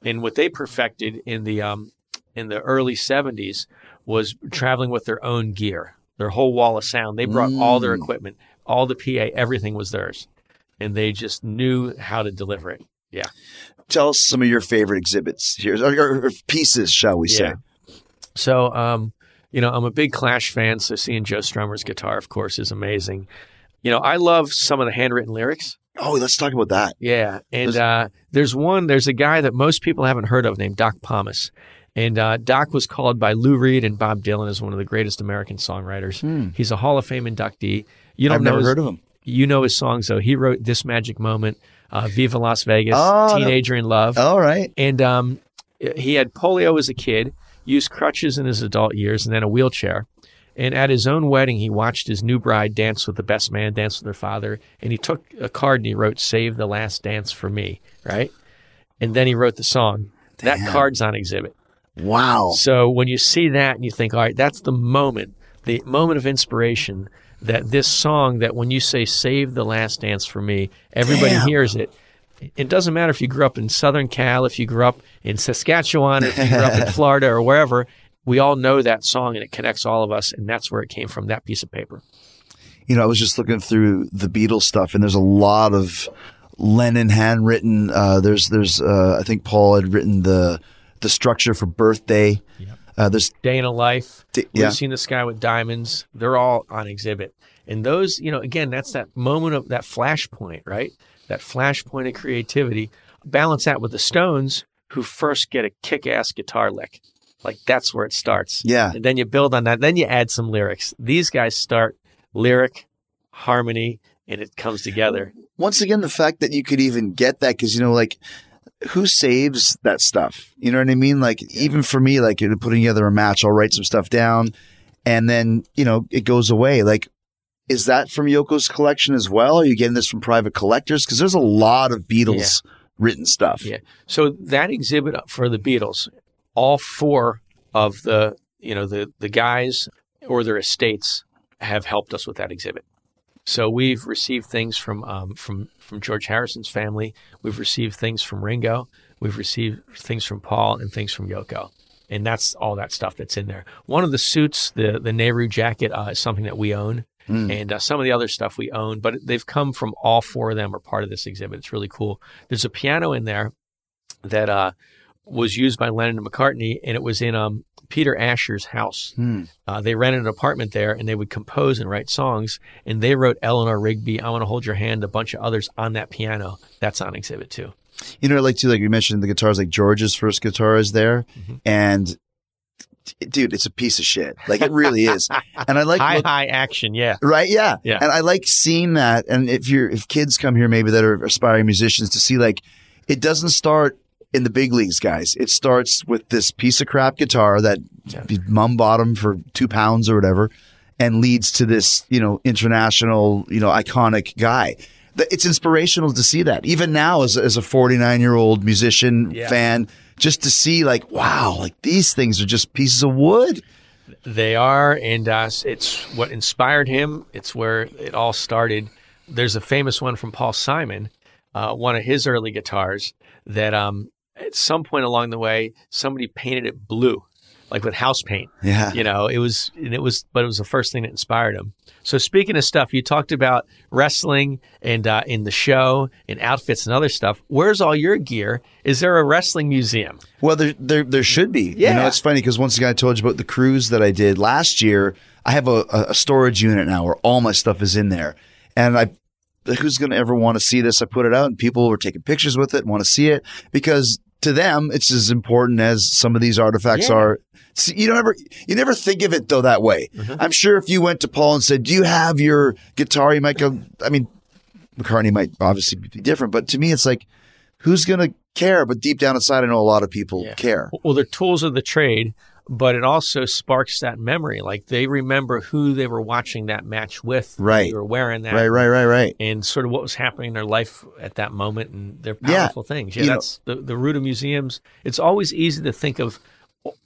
and what they perfected in the um, in the early '70s was traveling with their own gear, their whole wall of sound. They brought all their equipment, all the PA, everything was theirs, and they just knew how to deliver it. Yeah. tell us some of your favorite exhibits here, or, or- pieces, shall we say? So, um, you know, I'm a big Clash fan, so seeing Joe Strummer's guitar, of course, is amazing. You know, I love some of the handwritten lyrics. Oh, let's talk about that. Yeah, and uh, there's one. There's a guy that most people haven't heard of named Doc Pomus, and uh, Doc was called by Lou Reed and Bob Dylan as one of the greatest American songwriters. He's a Hall of Fame inductee. You don't Hmm. I've never his, heard of him. You know his songs though. He wrote "This Magic Moment," uh, "Viva Las Vegas," Oh. "Teenager in Love." All right. And um, he had polio as a kid, used crutches in his adult years, and then a wheelchair. And at his own wedding, he watched his new bride dance with the best man, dance with her father. And he took a card and he wrote, Save the last dance for me, right? And then he wrote the song. That card's on exhibit. Wow. So when you see that and you think, all right, that's the moment, the moment of inspiration that this song, that when you say save the last dance for me, everybody Damn. hears it. It doesn't matter if you grew up in Southern Cal, if you grew up in Saskatchewan, if you grew up in Florida or wherever, we all know that song and it connects all of us. And that's where it came from, that piece of paper. you know, I was just looking through the Beatles stuff, and there's a lot of Lennon handwritten. Uh, there's, there's, uh, I think Paul had written the the structure for Birthday. Uh, there's, Day in a Life, D- We've yeah. seen the sky with diamonds. They're all on exhibit. And those, you know, again, that's that moment of that flashpoint, right? That flashpoint of creativity. Balance that with the Stones, who first get a kick ass guitar lick. Like that's where it starts. Yeah. And then you build on that. Then you add some lyrics. These guys start lyric, harmony, and it comes together. Once again, the fact that you could even get that, because, you know, like, who saves that stuff? You know what I mean? Like, even for me, like, putting together a match, I'll write some stuff down and then, you know, it goes away. Like, is that from Yoko's collection as well? Are you getting this from private collectors? Because there's a lot of Beatles written stuff. Yeah. So that exhibit for the Beatles, all four of the you know the the guys or their estates have helped us with that exhibit. So we've received things from um, from from George Harrison's family. We've received things from Ringo. We've received things from Paul and things from Yoko. And that's all that stuff that's in there. One of the suits, the the Nehru jacket, uh, is something that we own. And uh, some of the other stuff we own, but they've come from all four of them are part of this exhibit. It's really cool. There's a piano in there that uh, was used by Lennon and McCartney, and it was in um, Peter Asher's house. Uh, they rented an apartment there, and they would compose and write songs. And they wrote Eleanor Rigby, "I Want to Hold Your Hand," a bunch of others on that piano. That's on exhibit too. You know, I like to like you mentioned the guitars, like George's first guitar is there, and dude, it's a piece of shit. Like it really is. And I like high look- high action, yeah. right, yeah, Yeah. And I like seeing that. And if you're if kids come here, maybe that are aspiring musicians, to see like it doesn't start in the big leagues, guys. It starts with this piece of crap guitar that mom bought him for two pounds or whatever, and leads to this, you know, international, you know, iconic guy. It's inspirational to see that. Even now, as, as a 49 year old musician Yeah. fan, just to see like, wow, like these things are just pieces of wood. They are, and uh, it's what inspired him. It's where it all started. There's a famous one from Paul Simon, uh, one of his early guitars, that um, at some point along the way, somebody painted it blue, like with house paint. Yeah. You know, it was, and it was, but it was the first thing that inspired him. So speaking of stuff, you talked about wrestling and uh, in the show and outfits and other stuff. Where's all your gear? Is there a wrestling museum? Well, there, there, there should be. Yeah. You know, it's funny because once again, I told you about the cruise that I did last year. I have a, a storage unit now where all my stuff is in there. And I, who's going to ever want to see this? I put it out and people were taking pictures with it and want to see it because to them, it's as important as some of these artifacts Yeah. are. See, you don't ever, you never think of it though that way. Mm-hmm. I'm sure if you went to Paul and said, do you have your guitar? You might go, I mean, McCartney might obviously be different, but to me, it's like, who's going to care? But deep down inside, I know a lot of people Yeah. care. Well, they're tools of the trade, but it also sparks that memory. Like they remember who they were watching that match with. Right. They were wearing that. Right, right, right, right. And sort of what was happening in their life at that moment, and they're Yeah. powerful things. Yeah, You know- that's the, the root of museums. It's always easy to think of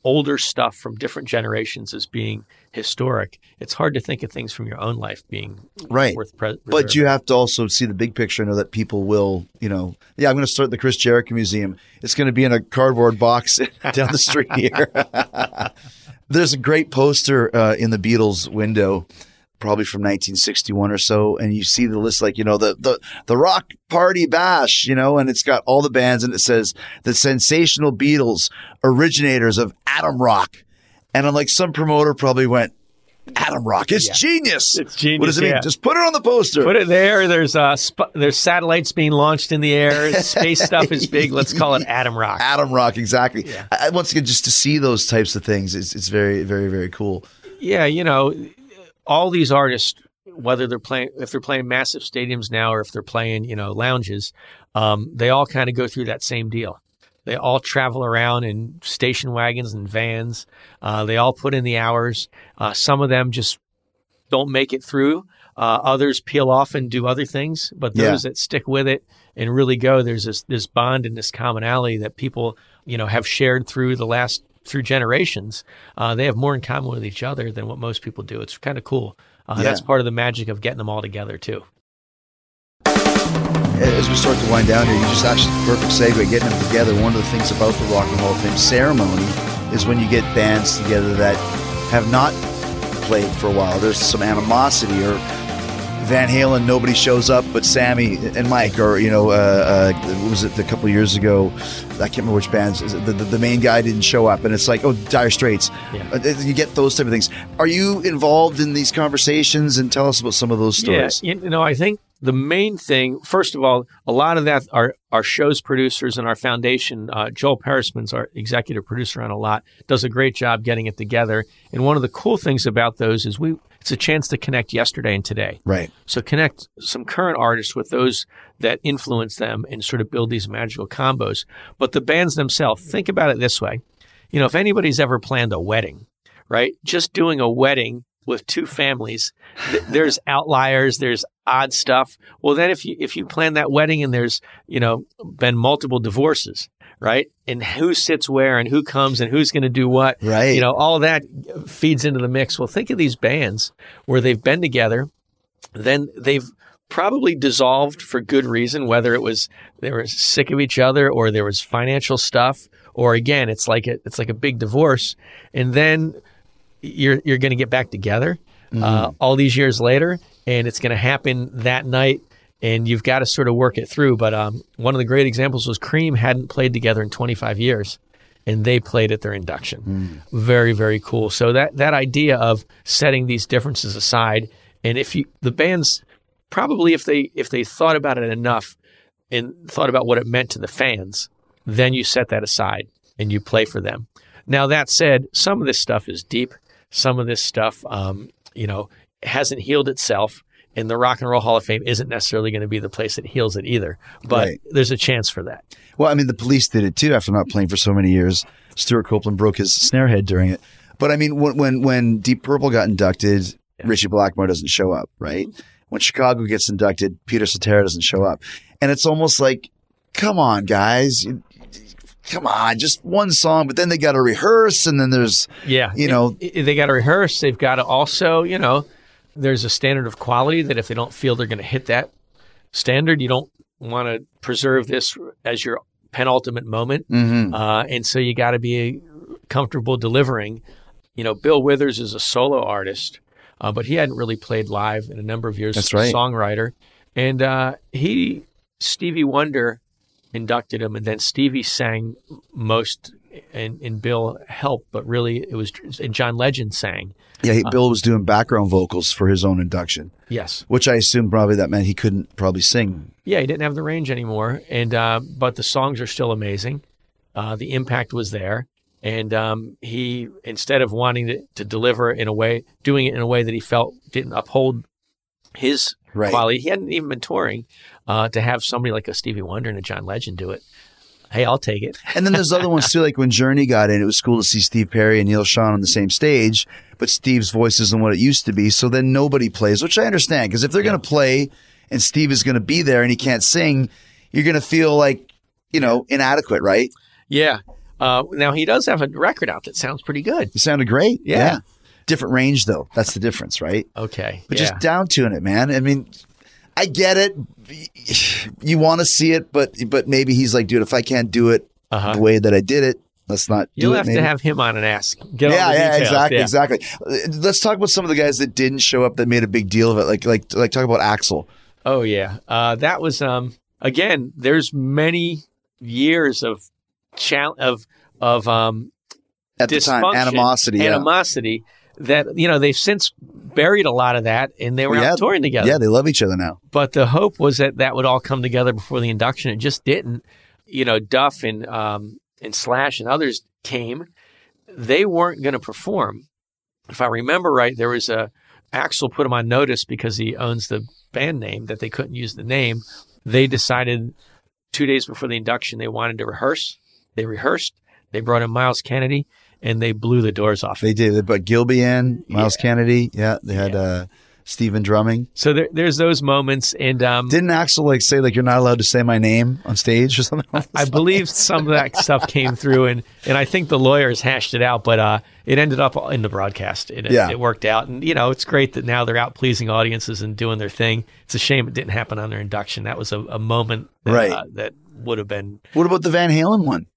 older stuff from different generations as being historic. It's hard to think of things from your own life being Right. worth pre- But you have to also see the big picture and know that people will, you know, yeah, I'm going to start the Chris Jericho Museum. It's going to be in a cardboard box down the street here. There's a great poster uh, in the Beatles window, probably from 1961 or so, and you see the list like you know the the the Rock Party Bash, you know, and it's got all the bands, and it says the sensational Beatles, originators of Atom Rock, and I'm like, some promoter probably went. Atom Rock, it's genius. It's genius, What does it mean? Just put it on the poster. Put it there. There's uh, sp- there's satellites being launched in the air. Space stuff is big. Let's call it Atom Rock. Atom Rock, exactly. I, I- once again, just to see those types of things, it's, it's very, very, very cool. Yeah, you know, all these artists, whether they're playing, if they're playing massive stadiums now or if they're playing, you know, lounges, um, they all kind of go through that same deal. They all travel around in station wagons and vans. Uh, they all put in the hours. Uh, some of them just don't make it through. Uh, others peel off and do other things, but Yeah. those that stick with it and really go, there's this this bond and this commonality that people, you know, have shared through the last through generations. Uh, they have more in common with each other than what most people do. It's kind of cool. Uh, Yeah. That's part of the magic of getting them all together too. As we start to wind down here, you just actually perfect segue getting them together. One of the things about the Rock and Hall of Fame ceremony is when you get bands together that have not played for a while. There's some animosity, or Van Halen, nobody shows up but Sammy and Mike, or you know, uh, uh, what was it a couple of years ago? I can't remember which bands. The, the, the main guy didn't show up, and it's like, oh, Dire Straits. Yeah. Uh, You get those type of things. Are you involved in these conversations? And tell us about some of those stories. Yeah, you know, I think the main thing, first of all, a lot of that our our show's producers and our foundation. Uh, Joel Peresman's our executive producer on a lot, does a great job getting it together. And one of the cool things about those is we it's a chance to connect yesterday and today. Right. So connect some current artists with those that influence them and sort of build these magical combos. But the bands themselves, think about it this way. You know, if anybody's ever planned a wedding, right? Just doing a wedding with two families, th- there's outliers, there's odd stuff. Well, then if you if you plan that wedding and there's, you know, been multiple divorces, right? And who sits where and who comes and who's going to do what. Right. You know, all that feeds into the mix. Well, think of these bands where they've been together, then they've probably dissolved for good reason, whether it was they were sick of each other or there was financial stuff, or again, it's like a, it's like a big divorce, and then you're you're going to get back together uh, all these years later, and it's going to happen that night and you've got to sort of work it through. But um, one of the great examples was Cream hadn't played together in 25 years, and they played at their induction. Very, very cool. So that that idea of setting these differences aside, and if you the bands probably if they if they thought about it enough and thought about what it meant to the fans, then you set that aside and you play for them. Now that said, some of this stuff is deep. Some of this stuff, um, you know, hasn't healed itself and the Rock and Roll Hall of Fame isn't necessarily going to be the place that heals it either. But Right. there's a chance for that. Well, I mean, the police did it too after not playing for so many years. Stewart Copeland broke his snare head during it. But I mean, when when, when Deep Purple got inducted, Ritchie Blackmore doesn't show up, right? When Chicago gets inducted, Peter Cetera doesn't show up, and it's almost like, come on, guys, come on, just one song. But then they got to rehearse, and then there's Yeah. You know- I- I- they got to rehearse. They've got to also, you know, there's a standard of quality that if they don't feel they're going to hit that standard, you don't want to preserve this as your penultimate moment. Mhm. Uh, and so you got to be comfortable delivering. You know, Bill Withers is a solo artist, uh, but he hadn't really played live in a number of years. That's right. Songwriter. And uh, he, Stevie Wonder inducted him, and then Stevie sang most, and, and Bill helped, but really it was, and John Legend sang. yeah. He, Bill was doing background vocals for his own induction, Yes. which I assume probably that meant he couldn't probably sing. Yeah, he didn't have the range anymore, and uh, but the songs are still amazing. Uh, the impact was there, and um, he instead of wanting to, to deliver in a way, doing it in a way that he felt didn't uphold his Right. quality. He hadn't even been touring. Uh, to have somebody like a Stevie Wonder and a John Legend do it, hey, I'll take it. And then there's other ones too, like when Journey got in, it was cool to see Steve Perry and Neal Schon on the same stage, but Steve's voice isn't what it used to be. So then nobody plays, which I understand because if they're going to play and Steve is going to be there and he can't sing, you're going to feel like, you know, inadequate, right? Yeah. Uh, now he does have a record out that sounds pretty good. You sounded great. Yeah. Different range though. That's the difference, right? Okay. But yeah. just down tune it, man. I mean, I get it. You want to see it, but but maybe he's like, dude, if I can't do it Uh-huh. the way that I did it, let's not do it. You'll it. have maybe. to have him on and ask. Get yeah, yeah, exactly, Yeah. exactly. Uh, Let's talk about some of the guys that didn't show up that made a big deal of it. Like, like, like, talk about Axl. Oh yeah, uh, that was um, again. There's many years of chal- of of um, At the time, dysfunction, animosity. Yeah, animosity that you know they've since buried a lot of that, and they were Yeah. out touring together. yeah, they love each other now. But the hope was that that would all come together before the induction. It just didn't. You know, Duff and um, and Slash and others came. They weren't going to perform. If I remember right, there was a Axl put him on notice because he owns the band name that they couldn't use the name. They decided two days before the induction they wanted to rehearse. They rehearsed. They brought in Myles Kennedy and they blew the doors off. They did. But Gilby in, Myles Kennedy. Yeah, they had Yeah. uh, Stephen drumming. So there, there's those moments, and um, Didn't Axl like say like you're not allowed to say my name on stage or something? Like I believe some of that stuff came through, and, and I think the lawyers hashed it out, but uh, it ended up in the broadcast. It, Yeah. it worked out, and you know it's great that now they're out pleasing audiences and doing their thing. It's a shame it didn't happen on their induction. That was a, a moment that, Right. uh, that would have been. what about the Van Halen one?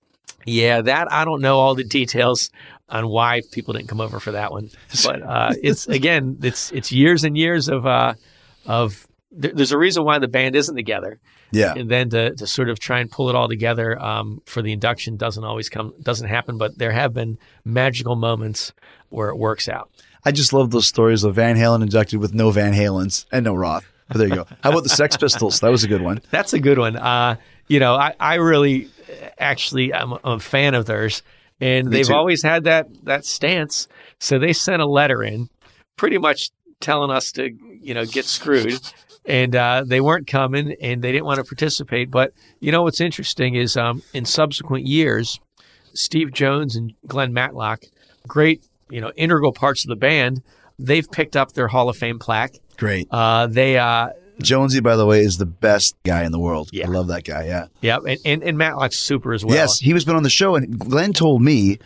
Yeah, that I don't know all the details on why people didn't come over for that one, but uh, it's again, it's it's years and years of uh, of. there- There's a reason why the band isn't together Yeah, and then to, to sort of try and pull it all together um, for the induction doesn't always come doesn't happen but there have been magical moments where it works out I just love those stories of Van Halen inducted with no Van Halens and no Roth. But there you go. How about the Sex Pistols? That was a good one. That's a good one. Uh, you know, I, I really actually I'm, I'm a fan of theirs, and Me they've too. always had that that stance. So they sent a letter in, pretty much telling us to you know get screwed, and uh, they weren't coming, and they didn't want to participate. But you know what's interesting is um, in subsequent years, Steve Jones and Glenn Matlock, great you know integral parts of the band, they've picked up their Hall of Fame plaque. Great. Uh, they uh, Jonesy, by the way, is the best guy in the world. Yeah. I love that guy. Yeah. yeah, and, and, and Matlock's super as well. Yes, he was been on the show, and Glenn told me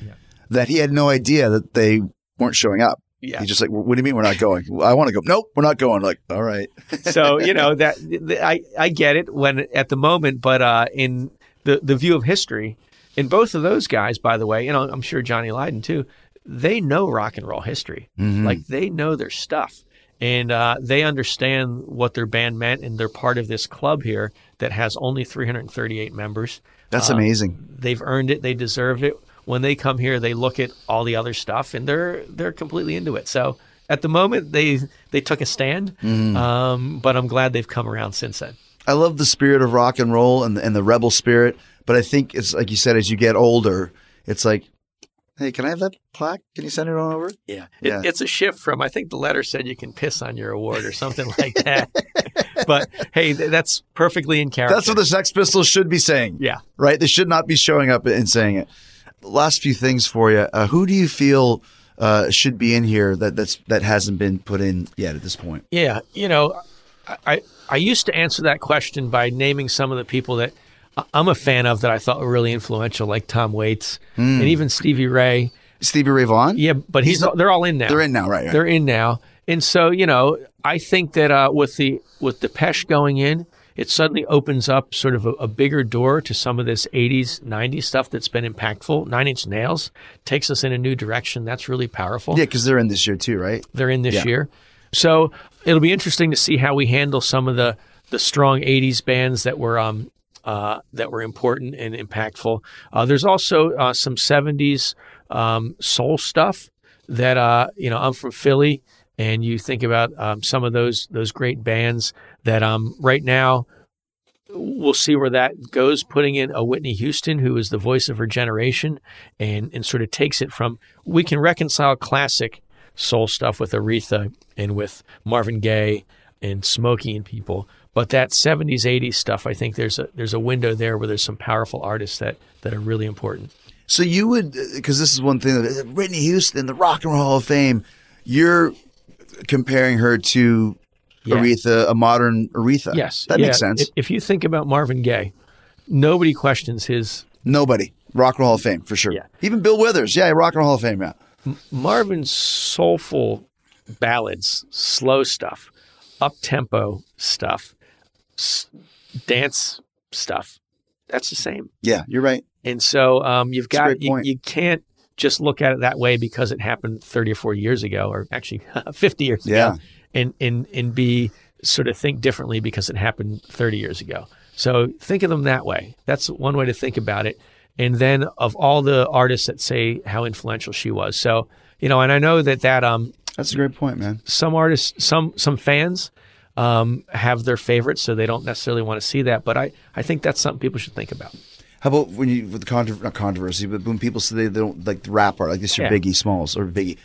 that he had no idea that they weren't showing up. Yeah. He's just like, "What do you mean we're not going? I want to go. Nope, we're not going." Like, all right. so you know that th- I I get it when at the moment, but uh, in the the view of history, in both of those guys, by the way, you know, I'm sure Johnny Lydon too. They know rock and roll history, like they know their stuff, and uh, they understand what their band meant, and they're part of this club here that has only 338 members. That's Uh, amazing. They've earned it. They deserve it. When they come here, they look at all the other stuff, and they're they're completely into it. So at the moment, they they took a stand, um, but I'm glad they've come around since then. I love the spirit of rock and roll and and the rebel spirit, but I think it's like you said, as you get older, it's like, hey, can I have that plaque? Can you send it on over? Yeah. Yeah. It, it's a shift from I think the letter said you can piss on your award or something like that. but hey, th- that's perfectly in character. That's what the Sex Pistols should be saying. Yeah. right? They should not be showing up and saying it. Last few things for you. Uh, who do you feel uh, should be in here that that's that hasn't been put in yet at this point? Yeah, you know, I, I used to answer that question by naming some of the people that I'm a fan of that I thought were really influential, like Tom Waits and even Stevie Ray. Stevie Ray Vaughan. Yeah, but he's, they're all in now. They're in now, right? right. They're in now, and so you know, I think that uh, with the with Depeche going in, it suddenly opens up sort of a, a bigger door to some of this '80s, '90s stuff that's been impactful. Nine Inch Nails takes us in a new direction. That's really powerful. yeah, because they're in this year too, right? They're in this Yeah. year, so it'll be interesting to see how we handle some of the the strong '80s bands that were um uh, that were important and impactful. Uh, there's also uh, some '70s um, soul stuff that uh, you know. I'm from Philly, and you think about um, some of those those great bands that um right now. We'll see where that goes. Putting in a Whitney Houston, who is the voice of her generation, and and sort of takes it from. We can reconcile classic soul stuff with Aretha and with Marvin Gaye and Smokey and people. But that 70s, 80s stuff, I think there's a there's a window there where there's some powerful artists that that are really important. So you would, uh, because this is one thing that uh, Whitney Houston, the Rock and Roll Hall of Fame, you're comparing her to Yeah. Aretha, a modern Aretha. Yes, that yeah. makes sense. If- you think about Marvin Gaye, nobody questions his Nobody, Rock and Roll Hall of Fame for sure. Yeah. Even Bill Withers, yeah, Rock and Roll Hall of Fame, yeah. Marvin's soulful ballads, slow stuff, up tempo stuff, s- dance stuff. That's the same. Yeah, you're right. And so um, you've a got you, you can't just look at it that way because it happened 30 or 40 years ago, or actually 50 years Yeah. ago, and and and be sort of think differently because it happened 30 years ago. So think of them that way. That's one way to think about it. And then of all the artists that say how influential she was, so you know, and I know that that um That's a great point, man. some artists, some some fans um, have their favorites, so they don't necessarily want to see that. But I I think that's something people should think about. How about when you with the contro- not controversy, but when people say they, they don't like the rap art, like this, your Yeah. Biggie Smalls or Biggie.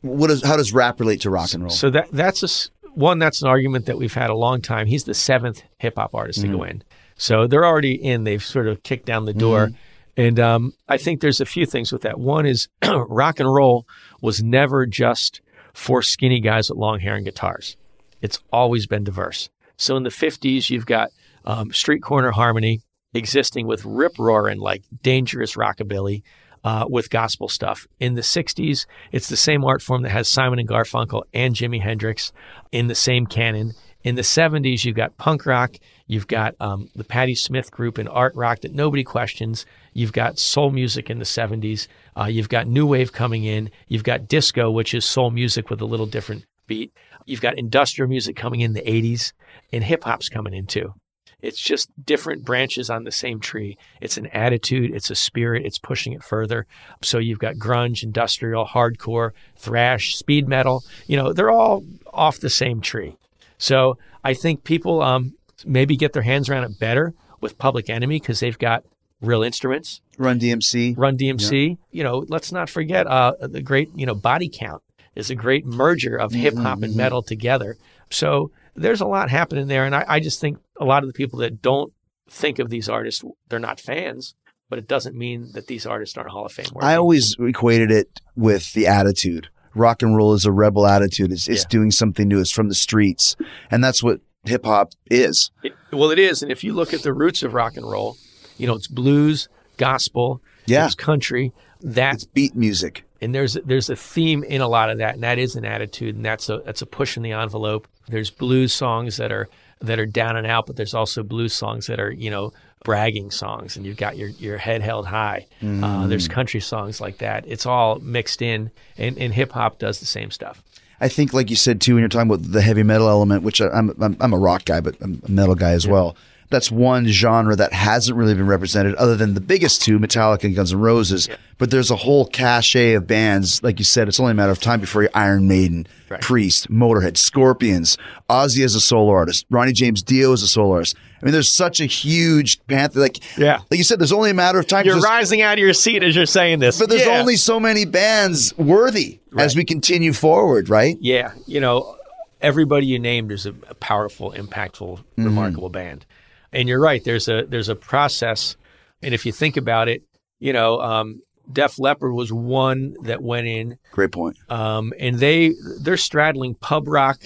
What is how does rap relate to rock and roll? So that that's a one that's an argument that we've had a long time. He's the seventh hip hop artist to go in, so they're already in. They've sort of kicked down the door, and um, I think there's a few things with that. One is rock and roll was never just for skinny guys with long hair and guitars. It's always been diverse. So in the 50s, you've got um, street corner harmony existing with rip roaring like dangerous rockabilly uh, with gospel stuff. In the 60s, it's the same art form that has Simon and Garfunkel and Jimi Hendrix in the same canon. In the 70s, you've got punk rock, you've got um, the Patti Smith group and art rock that nobody questions. You've got soul music in the 70s. Uh, you've got new wave coming in. You've got disco, which is soul music with a little different beat. You've got industrial music coming in the 80s, and hip hop's coming in too. It's just different branches on the same tree. It's an attitude, it's a spirit, it's pushing it further. So you've got grunge, industrial, hardcore, thrash, speed metal. You know, they're all off the same tree. So I think people um, maybe get their hands around it better with Public Enemy because they've got real instruments. Run DMC. Run DMC. You know, let's not forget uh, the great, you know, Body Count is a great merger of hip hop and mm-hmm. metal together. So there's a lot happening there. And I, I just think a lot of the people that don't think of these artists, they're not fans, but it doesn't mean that these artists aren't Hall of Fame worthy. I always equated it with the attitude. Rock and roll is a rebel attitude. It's, it's Yeah. doing something new. It's from the streets. And that's what hip hop is. It- well, it is. And if you look at the roots of rock and roll, you know, it's blues, gospel, Yeah. it's country. That It's beat music. And there's there's a theme in a lot of that, and that is an attitude, and that's a that's a push in the envelope. There's blues songs that are that are down and out, but there's also blues songs that are you know bragging songs, and you've got your your head held high. Uh, there's country songs like that. It's all mixed in, and, and hip hop does the same stuff. I think, like you said too, when you're talking about the heavy metal element, which I- I'm I'm, I'm a rock guy, but I'm a metal guy as well. That's one genre that hasn't really been represented, other than the biggest two, Metallica and Guns N' Roses. But there's a whole cachet of bands, like you said. It's only a matter of time before Iron Maiden, Right. Priest, Motorhead, Scorpions, Ozzy as a solo artist, Ronnie James Dio as a solo artist. I mean, there's such a huge panther. Like, Yeah. like you said, there's only a matter of time. You're rising out of your seat as you're saying this, but there's Yeah. only so many bands worthy as we continue forward, right? Yeah, you know, everybody you named is a, a powerful, impactful, mm-hmm. remarkable band. And you're right. There's a there's a process, and if you think about it, you know, um, Def Leppard was one that went in, Great point. um, and they they're straddling pub rock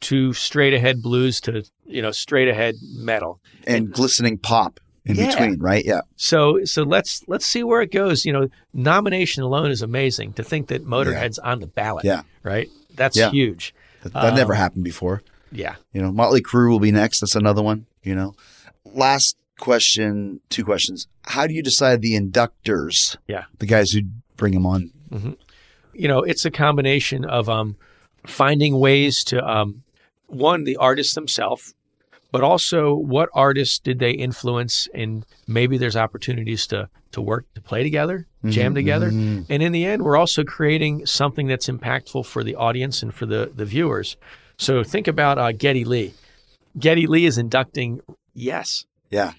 to straight ahead blues to you know straight ahead metal. and glistening pop in Yeah. between, right? Yeah. So so let's let's see where it goes. You know, nomination alone is amazing. To think that Motorhead's on the ballot, Yeah. right? That's Yeah. huge. That, that never happened before. Yeah. You know, Motley Crue will be next. That's another one, you know. Last question, two questions. How do you decide the inductors? Yeah. The guys who bring them on. you know, it's a combination of um, finding ways to um, one the artists themselves, but also what artists did they influence, and maybe there's opportunities to to work to play together, jam together, and in the end, we're also creating something that's impactful for the audience and for the the viewers. So think about uh, Geddy Lee. Geddy Lee is inducting Yes. Yeah.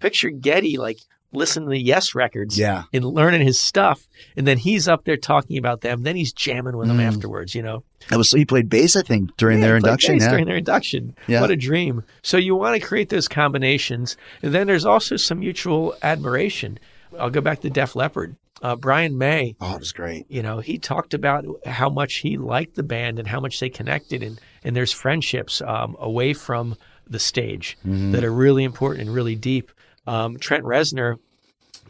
Picture Geddy like listening to the Yes records Yeah. and learning his stuff. And then he's up there talking about them. Then he's jamming with them mm. afterwards, you know. That was so he played bass, I think, during Yeah, their induction. Yeah. During their induction. Yeah. What a dream. So you want to create those combinations. And then there's also some mutual admiration. I'll go back to Def Leppard. Uh, Brian May, oh, it was great. you know, he talked about how much he liked the band and how much they connected. And, and there's friendships um, away from the stage that are really important and really deep. Um, Trent Reznor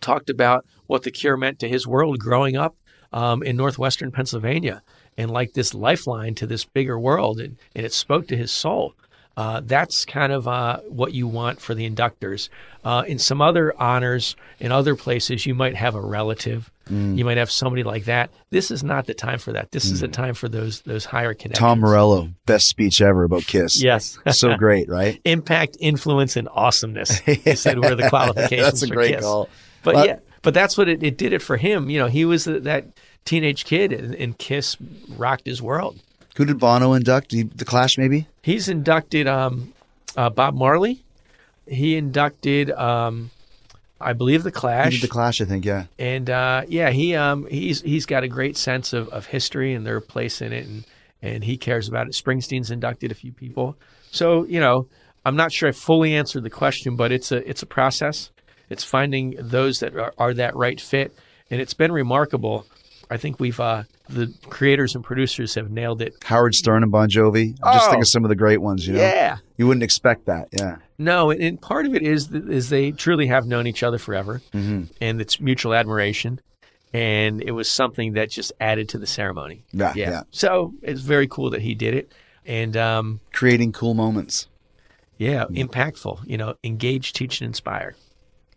talked about what the cure meant to his world growing up um, in northwestern Pennsylvania and like this lifeline to this bigger world. And, and it spoke to his soul. Uh, that's kind of uh, what you want for the inductors. Uh, in some other honors, in other places, you might have a relative. You might have somebody like that. This is not the time for that. This is the time for those those higher connections. Tom Morello, best speech ever about Kiss. Yes. so great, right? Impact, influence, and awesomeness. He said were the qualifications. That's a for great Kiss. call. But But- yeah, but that's what it, it did it for him. You know, he was the, that teenage kid, and, and Kiss rocked his world. Who did Bono induct? He- The Clash, maybe? He's inducted um, uh, Bob Marley. He inducted, um, I believe, the He Clash. The Clash, I think, yeah. and uh, yeah, he um, he's he's got a great sense of, of history and their place in it, and and he cares about it. Springsteen's inducted a few people, so you know, I'm not sure I fully answered the question, but it's a it's a process. It's finding those that are, are that right fit, and it's been remarkable. I think we've uh, the creators and producers have nailed it. Howard Stern and Bon Jovi. Just Oh. think of some of the great ones, you know? Yeah. You wouldn't expect that, yeah. No, and, and part of it is is they truly have known each other forever, Mm-hmm. and it's mutual admiration, and it was something that just added to the ceremony. Yeah, yeah. So it's very cool that he did it, and um, Creating cool moments. yeah, impactful. You know, engage, teach, and inspire.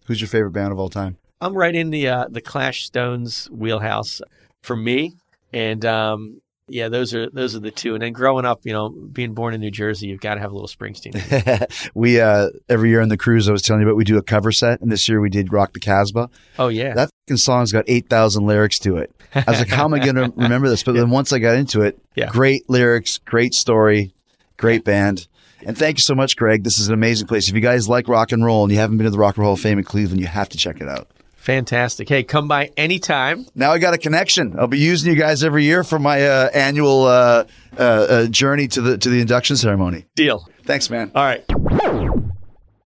Who's your favorite band of all time? I'm right in the uh, the Clash Stones wheelhouse for me, and um, yeah, those are those are the two. And then growing up, you know, being born in New Jersey, you've got to have a little Springsteen. we uh every year on the cruise I was telling you about we do a cover set and this year we did Rock the Casbah. oh yeah, That fucking song's got 8,000 lyrics to it. I was like how am I going to remember this? But then once I got into it, Yeah. great lyrics, great story, Great band. And thank you so much, Greg. This is an amazing place. If you guys like rock and roll and you haven't been to the Rock and Roll Hall of Fame in Cleveland, you have to check it out. Fantastic. Hey, come by anytime. Now I got a connection. I'll be using you guys every year for my uh, annual uh, uh, uh, journey to the to the induction ceremony. Deal. Thanks, man. All right.